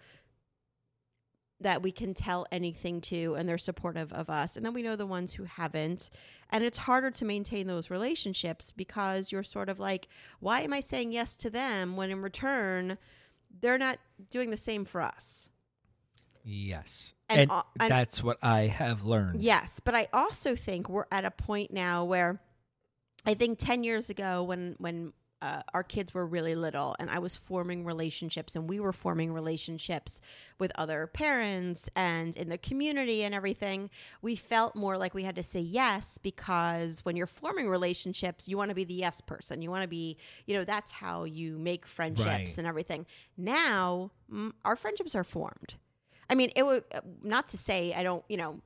that we can tell anything to and they're supportive of us and then we know the ones who haven't. And it's harder to maintain those relationships because you're sort of like why am i saying yes to them when in return they're not doing the same for us Yes. And And, uh, and- that's what I have learned. Yes, but I also think we're at a point now where I think 10 years ago when when uh, our kids were really little and I was forming relationships and we were forming relationships with other parents and in the community and everything, we felt more like we had to say yes because when you're forming relationships, you want to be the yes person. You want to be, you know, that's how you make friendships Right. and everything. Now, mm, our friendships are formed. I mean, it would not to say I don't, you know,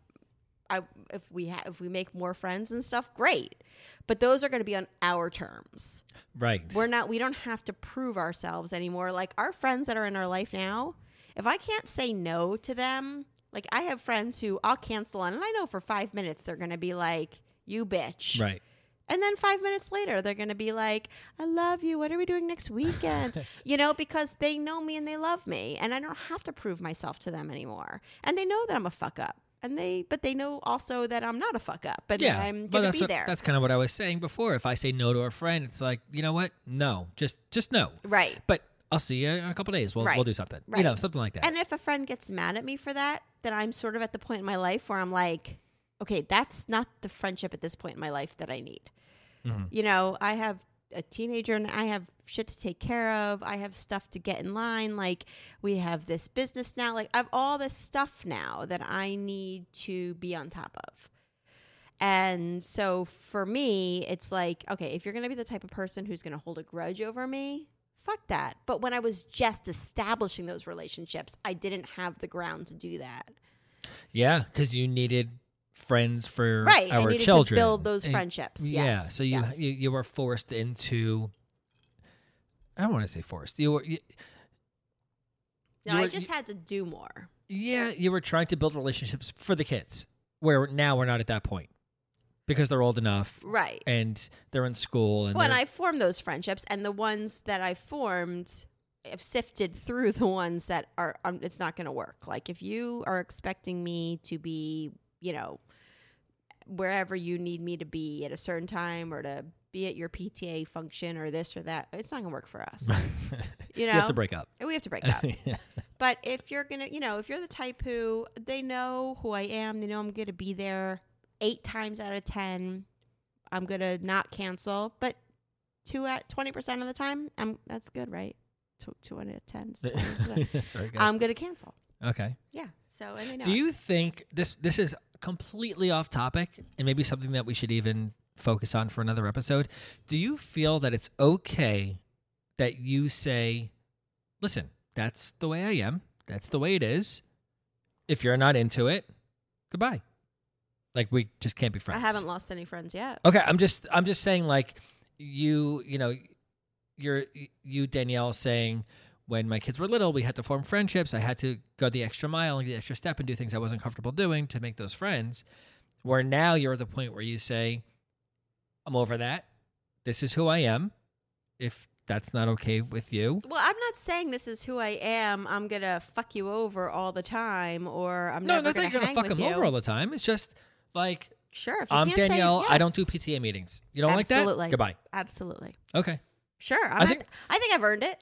I if we ha- if we make more friends and stuff, great. But those are going to be on our terms. Right. We're not. We don't have to prove ourselves anymore. Like our friends that are in our life now, if I can't say no to them, like I have friends who I'll cancel on, and I know for five minutes they're going to be like, "You bitch," right. And then five minutes later they're going to be like, "I love you. What are we doing next weekend?" you know, because they know me and they love me, and I don't have to prove myself to them anymore, and they know that I'm a fuck up. And they, but they know also that I'm not a fuck up, but Yeah. I'm gonna be what- there. That's kind of what I was saying before. If I say no to a friend, it's like, you know what? No. Just just no. right. But I'll see you in a couple days. We'll Right. we'll do something. Right. You know, something like that. And if a friend gets mad at me for that, then I'm sort of at the point in my life where I'm like, okay, that's not the friendship at this point in my life that I need. Mhm. You know, I have a teenager and I have shit to take care of. I have stuff to get in line. Like, we have this business now. Like, I have all this stuff now that I need to be on top of. And so for me, it's like, okay, if you're going to be the type of person who's going to hold a grudge over me, fuck that. But when I was just establishing those relationships, I didn't have the ground to do that. Yeah, because you needed friends for Right. I our needed children. to build those And- friendships. Yeah, so you, yes. you you were forced into. I don't want to say forced. You were, you, no, you I just had to do more. yeah, you were trying to build relationships for the kids. Where now we're not at that point because they're old enough Right. and they're in school and Well, and I formed those friendships, and the ones that I formed, I've sifted through the ones that are, um, it's not going to work. Like if you are expecting me to be, you know, wherever you need me to be at a certain time or to be at your PTA function or this or that, it's not going to work for us. You you have to break up. we have to break up. Yeah. But if you're gonna, you know, if you're the type who they know who I am, they know I'm gonna be there eight times out of ten. I'm gonna not cancel, but two at twenty percent of the time, I'm that's good, right? Two, two out of ten. is 20. That's very good. I'm gonna cancel. okay. Yeah. So know. Do you think this this is completely off topic and maybe something that we should even focus on for another episode? Do you feel that it's okay that you say, "Listen, that's the way I am. That's the way it is. If you're not into it, goodbye." Like we just can't be friends. I haven't lost any friends yet. Okay, I'm just I'm just saying like you you know you're you Danielle saying when my kids were little we had to form friendships I had to go the extra mile and the extra step and do things I wasn't comfortable doing to make those friends where now you're at the point where you say I'm over that this is who I am if that's not okay with you Well, I'm not saying this is who I am. I'm gonna fuck you over all the time, or I'm not going to no never not gonna gonna fuck them you. over all the time it's just like Sure. If you I'm Danielle I don't do PTA meetings you don't Absolutely. like that goodbye Absolutely. okay Sure. I'm I think- I think I've earned it.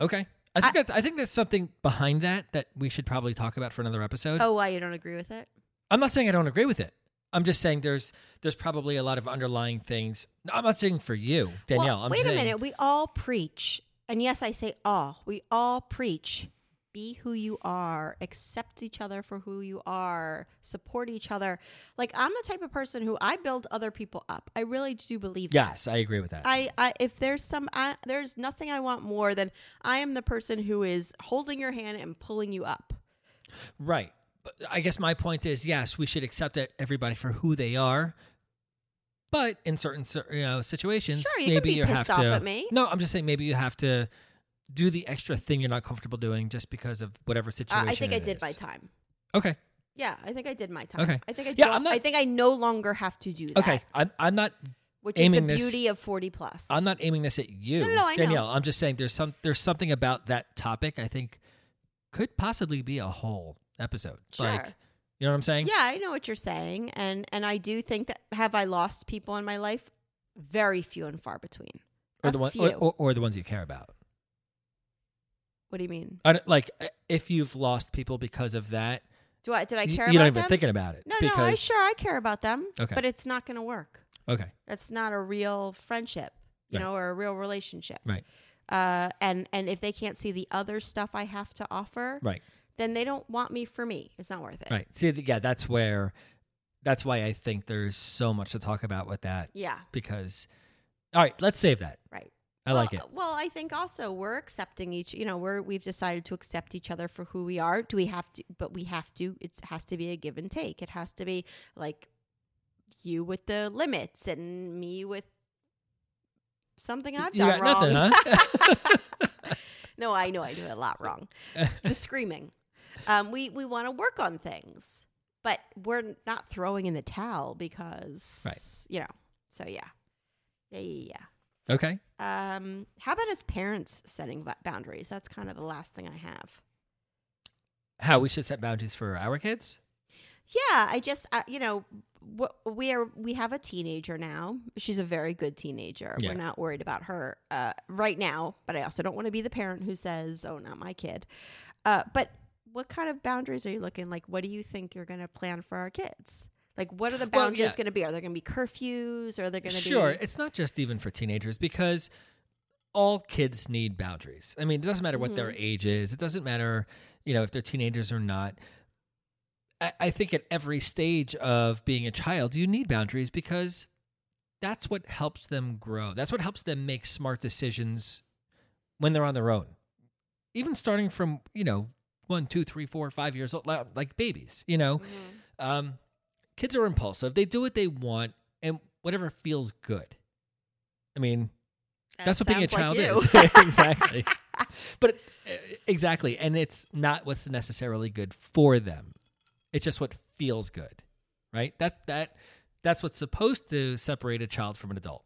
Okay. I think that I think that's something behind that that we should probably talk about for another episode. Oh, why you don't agree with it? I'm not saying I don't agree with it. I'm just saying there's there's probably a lot of underlying things. I'm not saying for you, Danielle. Well, I'm wait saying, a minute. We all preach, and yes, I say all. We all preach. Be who you are. Accept each other for who you are. Support each other. Like I'm the type of person who I build other people up. I really do believe that. Yes, I agree with that. I, I if there's some I, there's nothing I want more than I am the person who is holding your hand and pulling you up. right. But I guess my point is yes, we should accept it, everybody for who they are. But in certain you know situations, Sure, you maybe be you pissed have off to. at me. No, I'm just saying maybe you have to do the extra thing you're not comfortable doing just because of whatever Uh, situation. I think I did my time. Okay. Yeah, I think I did my time. Okay. I think I Yeah, not- I think I no longer have to do that. Okay. I'm I'm not Which is the aiming this- beauty of 40 plus. I'm not aiming this at you, No, no, no, I know. Danielle. I'm just saying there's some there's something about that topic I think could possibly be a whole episode. Sure. Like, you know what I'm saying? Yeah, I know what you're saying, and and I do think that have I lost people in my life? Very few and far between. Or A the one, few. or, or, or the ones you care about. What do you mean? I don't, like uh, if you've lost people because of that, Do I did I care you're about not even them? thinking about it. no, because, no, I sure I care about them. Okay. but it's not going to work. Okay. That's not a real friendship, you Right. know, or a real relationship. Right. Uh, and and if they can't see the other stuff I have to offer, Right. then they don't want me for me. It's not worth it. Right. See, yeah, that's where, that's why I think there's so much to talk about with that Yeah. because, all right, let's save that. Right. I well, like it. Well, I think also we're accepting each. You know, we're we've decided to accept each other for who we are. Do we have to? But we have to. It has to be a give and take. It has to be like you with the limits and me with something I've You done got wrong. nothing, huh? no, I know I do a lot wrong. the screaming. Um, we we want to work on things, but we're not throwing in the towel because Right. you know. So yeah, yeah, yeah. Okay. Um, how about as parents setting boundaries? That's kind of the last thing I have. How we should set boundaries for our kids? Yeah, I just uh, you know wh- we are we have a teenager now. She's a very good teenager. Yeah. We're not worried about her uh, right now, but I also don't want to be the parent who says, "Oh, not my kid." Uh, but what kind of boundaries are you looking like? What do you think you're going to plan for our kids? Like, what are the Well, boundaries yeah. going to be? Are there going to be curfews? Or are there going to Sure, be? Sure. It's not just even for teenagers because all kids need boundaries. I mean, it doesn't matter what their Mm-hmm. age is. It doesn't matter, you know, if they're teenagers or not. I, I think at every stage of being a child, you need boundaries because that's what helps them grow. That's what helps them make smart decisions when they're on their own. Even starting from, you know, one, two, three, four, five years old, like babies, you know. Um, kids are impulsive. They do what they want and whatever feels good. I mean, That that's what being a sounds like child is. exactly. But uh, exactly. And it's not what's necessarily good for them. It's just what feels good. Right? That that that's what's supposed to separate a child from an adult.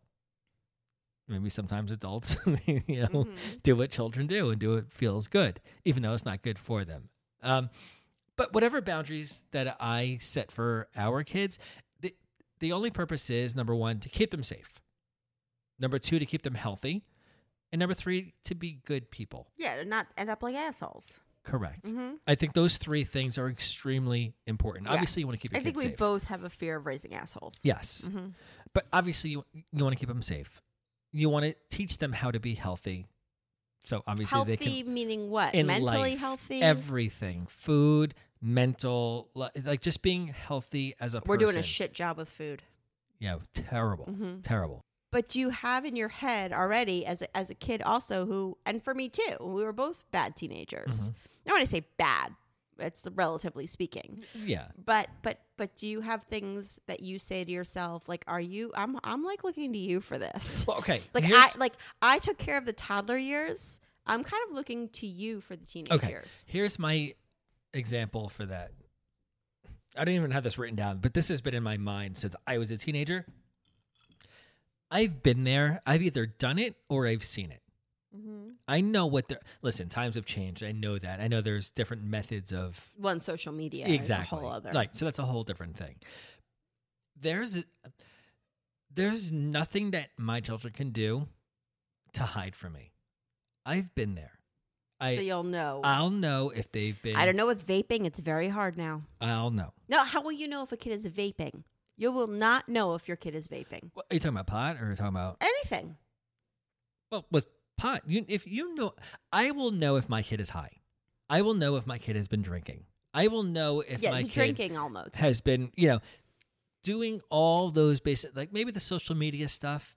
Maybe sometimes adults, you know, Mhm. do what children do and do what feels good, even though it's not good for them. Um, but whatever boundaries that I set for our kids, the the only purpose is number one to keep them safe, number two to keep them healthy, and number three to be good people. Yeah, not end up like assholes. Correct. Mm-hmm. I think those three things are extremely important. Yeah. Obviously, you want to keep your I think we safe. both have a fear of raising assholes. yes, Mhm. but obviously you, you want to keep them safe. You want to teach them how to be healthy. So obviously they Healthy can meaning what? Mentally life, healthy. everything, food, mental, like just being healthy as a person. We're person. doing a shit job with food. Yeah, terrible, Mhm. terrible. But do you have in your head already, as a, as a kid, also who, and for me too, we were both bad teenagers. Mhm. Now, when I say bad, it's the relatively speaking. Yeah, But but but do you have things that you say to yourself like, are you? I'm I'm like looking to you for this. well, okay. Like here's- I like I took care of the toddler years. I'm kind of looking to you for the teenage Okay. years. Here's my example for that. I don't even have this written down, but this has been in my mind since I was a teenager. I've been there. I've either done it or I've seen it. Mm-hmm. I know what the listen. Times have changed. I know that. I know there's different methods of One social media exactly. whole other. Like so, that's a whole different thing. There's there's nothing that my children can do to hide from me. I've been there. I so you'll know. I'll know if they've been. I don't know with vaping, it's very hard now. I'll know. No, how will you know if a kid is vaping? You will not know if your kid is vaping. What, are you talking about pot or are you talking about? Anything. Well, with pot, you if you know, I will know if my kid is high. I will know if my kid has been drinking. I will know if yeah, my kid drinking too. has been, you know, doing all those basic, like maybe the social media stuff.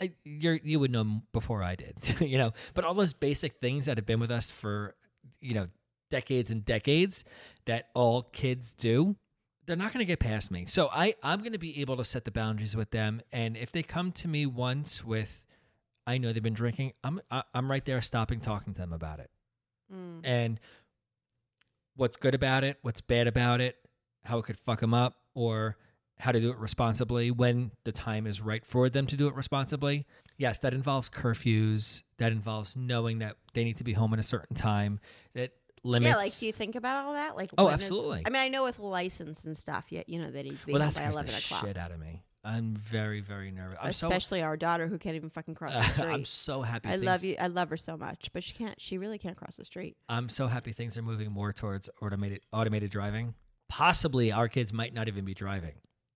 I, you're, you would know before I did, you know, but all those basic things that have been with us for, you know, decades and decades that all kids do, they're not going to get past me. So I, I'm going to be able to set the boundaries with them. And if they come to me once with, I know they've been drinking, I'm, I, I'm right there stopping talking to them about it Mm. and what's good about it, what's bad about it, how it could fuck them up, or how to do it responsibly when the time is right for them to do it responsibly. Yes, that involves curfews. That involves knowing that they need to be home at a certain time. That limits. Yeah, like do you think about all that? Like, Oh, when is- absolutely. I mean, I know with license and stuff, you, you know, they need to be well, home by eleven the o'clock. shit out of me. I'm very, very nervous. I'm Especially our daughter who can't even fucking cross the street. I'm so happy. I things, love you. I love her so much, but she can't. She really can't cross the street. I'm so happy things are moving more towards automated automated driving. Possibly our kids might not even be driving.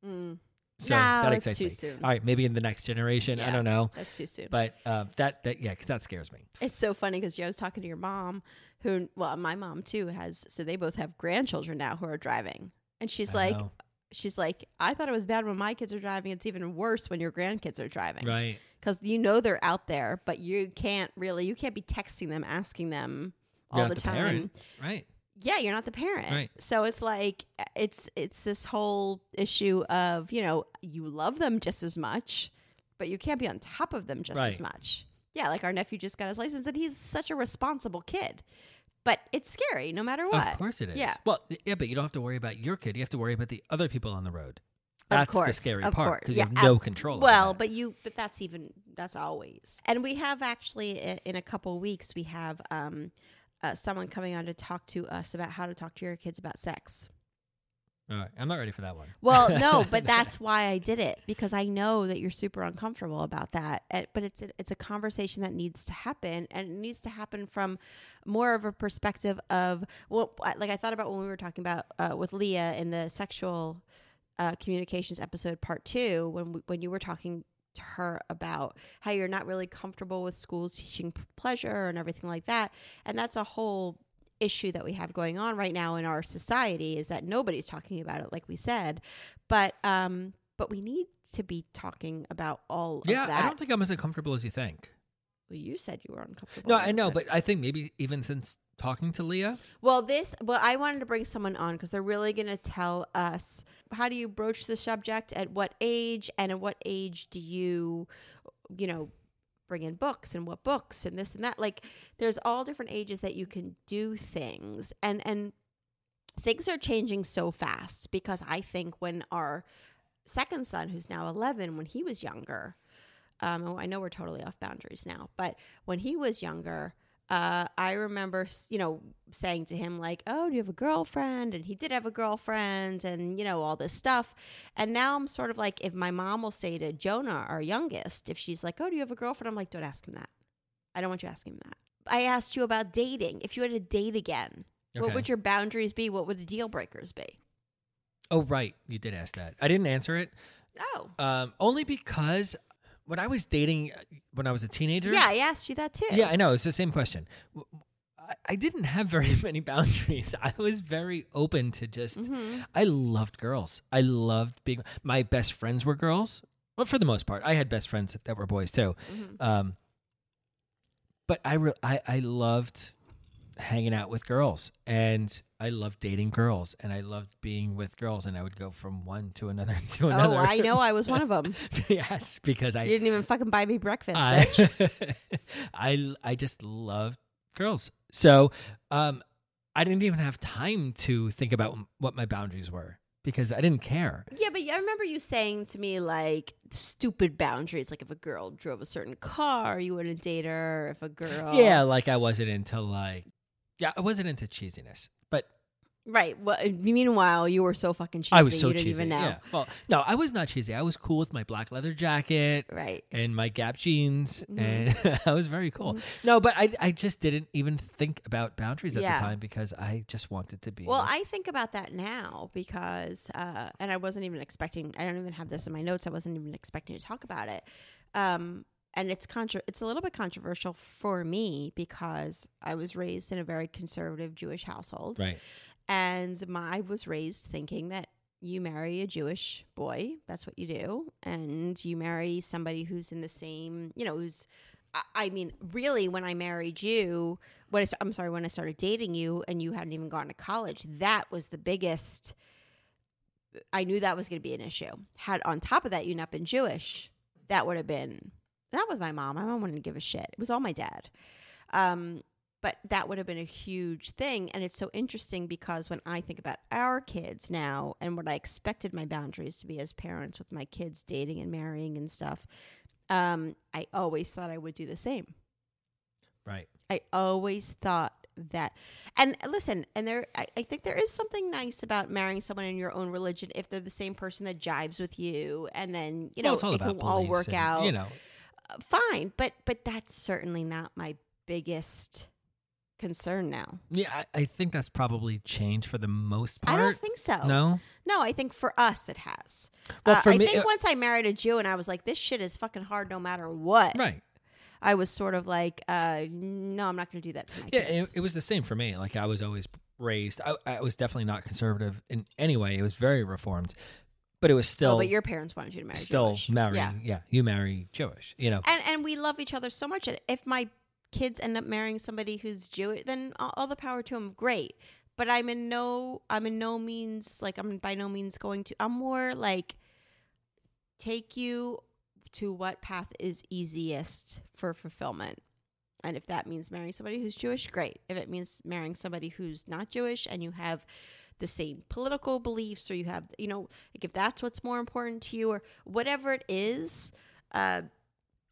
Mm. So no, that excites too me. soon. All right, maybe in the next generation. I don't know, That's too soon. but uh, that that yeah, because that scares me. It's so funny because I was talking to your mom, who, well, my mom too has. So they both have grandchildren now who are driving, and she's I like, know. she's like, I thought it was bad when my kids are driving. It's even worse when your grandkids are driving, right? Because you know they're out there, but you can't really, you can't be texting them, asking them all You're the not time. parent, right? Yeah, you're not the parent. Right. So it's like it's it's this whole issue of, you know, you love them just as much, but you can't be on top of them just as much. Yeah, like our nephew just got his license and he's such a responsible kid. But it's scary no matter what. Of course it is. Yeah. Well, yeah, but you don't have to worry about your kid. You have to worry about the other people on the road. Of That's the scary of part because Yeah, you have no ab- control. Well, but you but that's even that's always. And we have actually in a couple weeks we have um uh, someone coming on to talk to us about how to talk to your kids about sex. All right, I'm not ready for that one. Well, no, but that's why I did it because I know that you're super uncomfortable about that. Uh, But it's a, it's a conversation that needs to happen, and it needs to happen from more of a perspective of well, like I thought about when we were talking about uh, with Leah in the sexual uh, communications episode part two when we, when you were talking to her about how you're not really comfortable with schools teaching pleasure and everything like that, and that's a whole issue that we have going on right now in our society is that nobody's talking about it, like we said. But um, but we need to be talking about all yeah, of that. I don't think I'm as uncomfortable as you think. well, you said you were uncomfortable. No, I know, but I think maybe even since talking to Leah, Well, this, well, I wanted to bring someone on because they're really going to tell us how do you broach the subject, at what age, and at what age do you, you know, bring in books? And what books? And this and that. Like, there's all different ages that you can do things, and and things are changing so fast because I think when our second son, who's now 11, when he was younger, um, I know we're totally off boundaries now, but when he was younger, uh, I remember, you know, saying to him like, "Oh, do you have a girlfriend?" And he did have a girlfriend, and you know all this stuff. And now I'm sort of like, if my mom will say to Jonah, our youngest, if she's like, "Oh, do you have a girlfriend?" I'm like, "Don't ask him that. I don't want you asking him that." I asked you about dating. If you had to date again, what would your boundaries be? What would the deal breakers be? oh right, you did ask that. I didn't answer it, Oh, um, only because when I was dating, uh, when I was a teenager, yeah, I asked you that too. yeah, I know it's the same question. I didn't have very many boundaries. I was very open to just. Mhm. I loved girls. I loved being. My best friends were girls. Well, for the most part, I had best friends that were boys too. Mhm. Um, but I, re- I I loved hanging out with girls, and I loved dating girls, and I loved being with girls, and I would go from one to another to another. Oh. I know. I was one of them. yes, because I You didn't even fucking buy me breakfast, bitch. I, I I just loved girls. So, um, I didn't even have time to think about what my boundaries were because I didn't care. Yeah, but I remember you saying to me like stupid boundaries, like if a girl drove a certain car, you wouldn't date her. If a girl, Yeah, like I wasn't into like, yeah, I wasn't into cheesiness, right. Well, meanwhile, you were so fucking cheesy. I was so you didn't cheesy. even know. Yeah. Well, no, I was not cheesy. I was cool with my black leather jacket Right. and my Gap jeans, Mhm. and I was very cool. Mhm. No, but I I just didn't even think about boundaries at Yeah. the time because I just wanted to be. Well, I think about that now because, uh, and I wasn't even expecting. I don't even have this in my notes. I wasn't even expecting to talk about it. Um, and it's contra- It's a little bit controversial for me because I was raised in a very conservative Jewish household. right. And my, was raised thinking that you marry a Jewish boy, that's what you do, and you marry somebody who's in the same, you know, who's. I- mean, really, when I married you, when I, I'm sorry, when I started dating you, and you hadn't even gone to college, that was the biggest. I knew that was going to be an issue. Had on top of that, you not been Jewish, that would have been. That was my mom. My mom wouldn't give a shit. It was all my dad. Um, but that would have been a huge thing. And it's so interesting because when i think about our kids now and what i expected my boundaries to be as parents with my kids dating and marrying and stuff um, i always thought i would do the same. Right. i always thought that and listen and there I, I think there is something nice about marrying someone in your own religion if they're the same person that jives with you and then you know well, all it can all work and, out. You know, uh, fine but but that's certainly not my biggest concern now yeah, I, I think that's probably changed for the most part. I don't think so. No. No, I think for us it has. Well, Uh, for I me- think uh, once I married a Jew and I was like, this shit is fucking hard no matter what. Right. I was sort of like, uh, no, I'm not going to do that to my Yeah, it, kids. it was the same for me. Like I was always raised. I, I was definitely not conservative in any way. It was very reformed, but it was still oh, but your parents wanted you to marry still Jewish. marrying. Yeah. Yeah. you marry Jewish. You know. And and we love each other so much. And if my kids end up marrying somebody who's Jewish, then all, all the power to them. Great. But I'm in no, I'm in no means like I'm by no means going to. I'm more like take you to what path is easiest for fulfillment. And if that means marrying somebody who's Jewish, great. If it means marrying somebody who's not Jewish and you have the same political beliefs or you have, you know, like if that's what's more important to you or whatever it is, uh,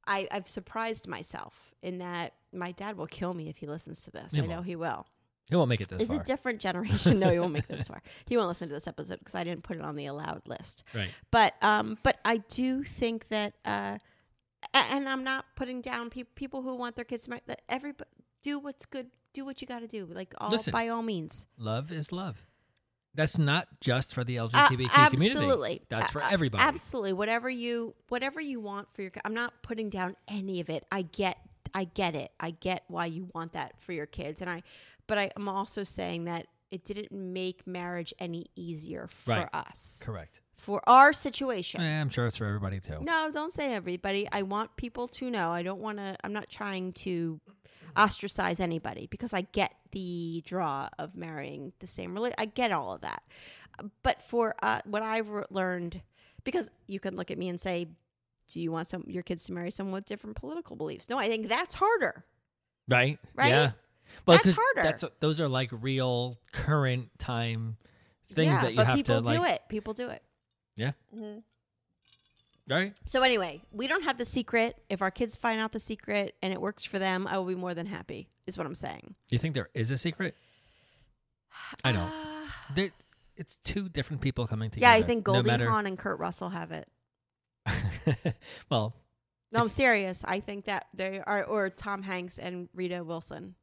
I, I've surprised myself in that my dad will kill me if he listens to this. He I know won't. he will. He won't make it this It's far. a different generation. no, he won't make this far. He won't listen to this episode because I didn't put it on the allowed list. right. But um, but I do think that, uh, and I'm not putting down pe- people who want their kids to marry. That everybody do what's good. Do what you got to do. Like all Listen. by all means. Love is love. That's not just for the Uh, LGBTQ community. absolutely. That's for Uh, uh, everybody. Absolutely. Whatever you whatever you want for your. I'm not putting down any of it. I get I get it. I get why you want that for your kids, and I, but I, I'm also saying that it didn't make marriage any easier for Right. us Correct. for our situation. Eh, I'm sure it's for everybody too. No, don't say everybody. I want people to know. I don't want to. I'm not trying to ostracize anybody because I get the draw of marrying the same religion. I get all of that. But for uh, what I've learned, because you can look at me and say, "Do you want some your kids to marry someone with different political beliefs?" No, I think that's harder. Right? Right? Yeah. Well, That's harder. That's those are like real current time things yeah, that you but have people to do like. it. People do it. Yeah. Mm-hmm. Right. So anyway, we don't have the secret. If our kids find out the secret and it works for them, I will be more than happy. Is what I'm saying. Do you think there is a secret? I don't. Uh, There, it's two different people coming together. Yeah. I think no Goldie matter- Hawn and Kurt Russell have it. well, No, I'm serious. I think that they are, or Tom Hanks and Rita Wilson.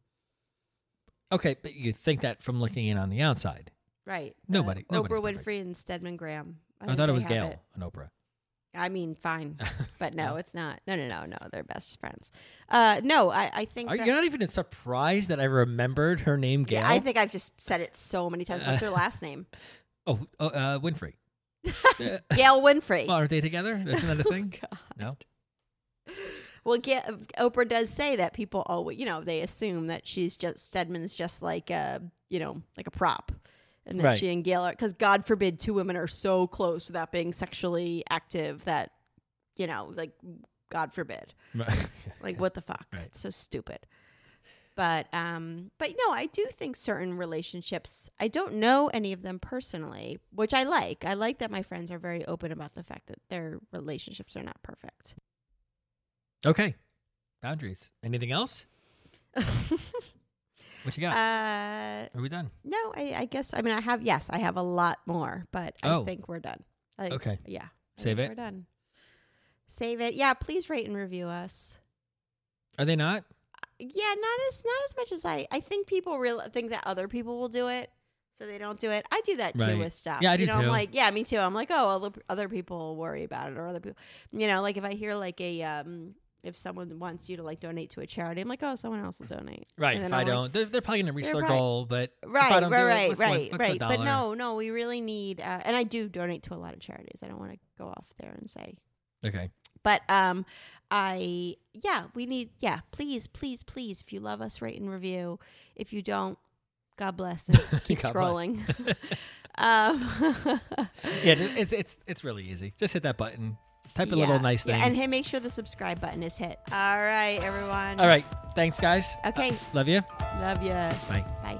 okay, but you think that from looking in on the outside. Right. Nobody- Uh, Oprah perfect. Winfrey and Stedman Graham. I, think thought it was Gayle it. and Oprah. I mean, fine, but no, No? it's not. No, no, no, no. They're best friends. Uh, no, I, I think. Are, that, you're not even surprised that I remembered her name, Gayle. Yeah, I think I've just said it so many times. What's her last name? Oh, oh uh, Winfrey. Gayle Winfrey. well, are they together? Isn't that a oh, thing? God. No. Well, Ga- Oprah does say that people always, you know, they assume that she's just Stedman's just like a, you know, like a prop, and that Right. she and Gayle are because God forbid two women are so close without being sexually active that, you know, like God forbid, like what the fuck? Right. It's so stupid. But um, but no, I do think certain relationships. I don't know any of them personally, which I like. I like that my friends are very open about the fact that their relationships are not perfect. Okay. Boundaries. Anything else? What you got? Uh, Are we done? no, I, I guess I mean I have yes, I have a lot more, but I Oh. think we're done. I Okay. Yeah. Save it? We're done. Save it. Yeah, please rate and review us. Are they not? Yeah, not as not as much as I. I think people real think that other people will do it, so they don't do it. I do that too Right. with stuff. Yeah, I you do know, I'm like, yeah, me too. I'm like, oh, other, other people worry about it, or other people, you know, like if I hear like a um, if someone wants you to like donate to a charity, I'm like, oh, someone else will donate. Right. If I I'm like, don't, they're, they're probably going to reach their probably- goal, but I Right, don't right, do it, right, what's the- right, what's right. But no, no, we really need, uh, and I do donate to a lot of charities. I don't want to go off there and say, Okay. but um, I yeah, we need yeah. Please, please, please, if you love us, rate and review. If you don't, God bless and keep God scrolling. um, Yeah, it's it's it's really easy. Just hit that button. Type a yeah, little nice yeah, thing. and hey, make sure the subscribe button is hit. All right, everyone. All right. Thanks, guys. Okay. Uh, love you. Love you. Bye. Bye.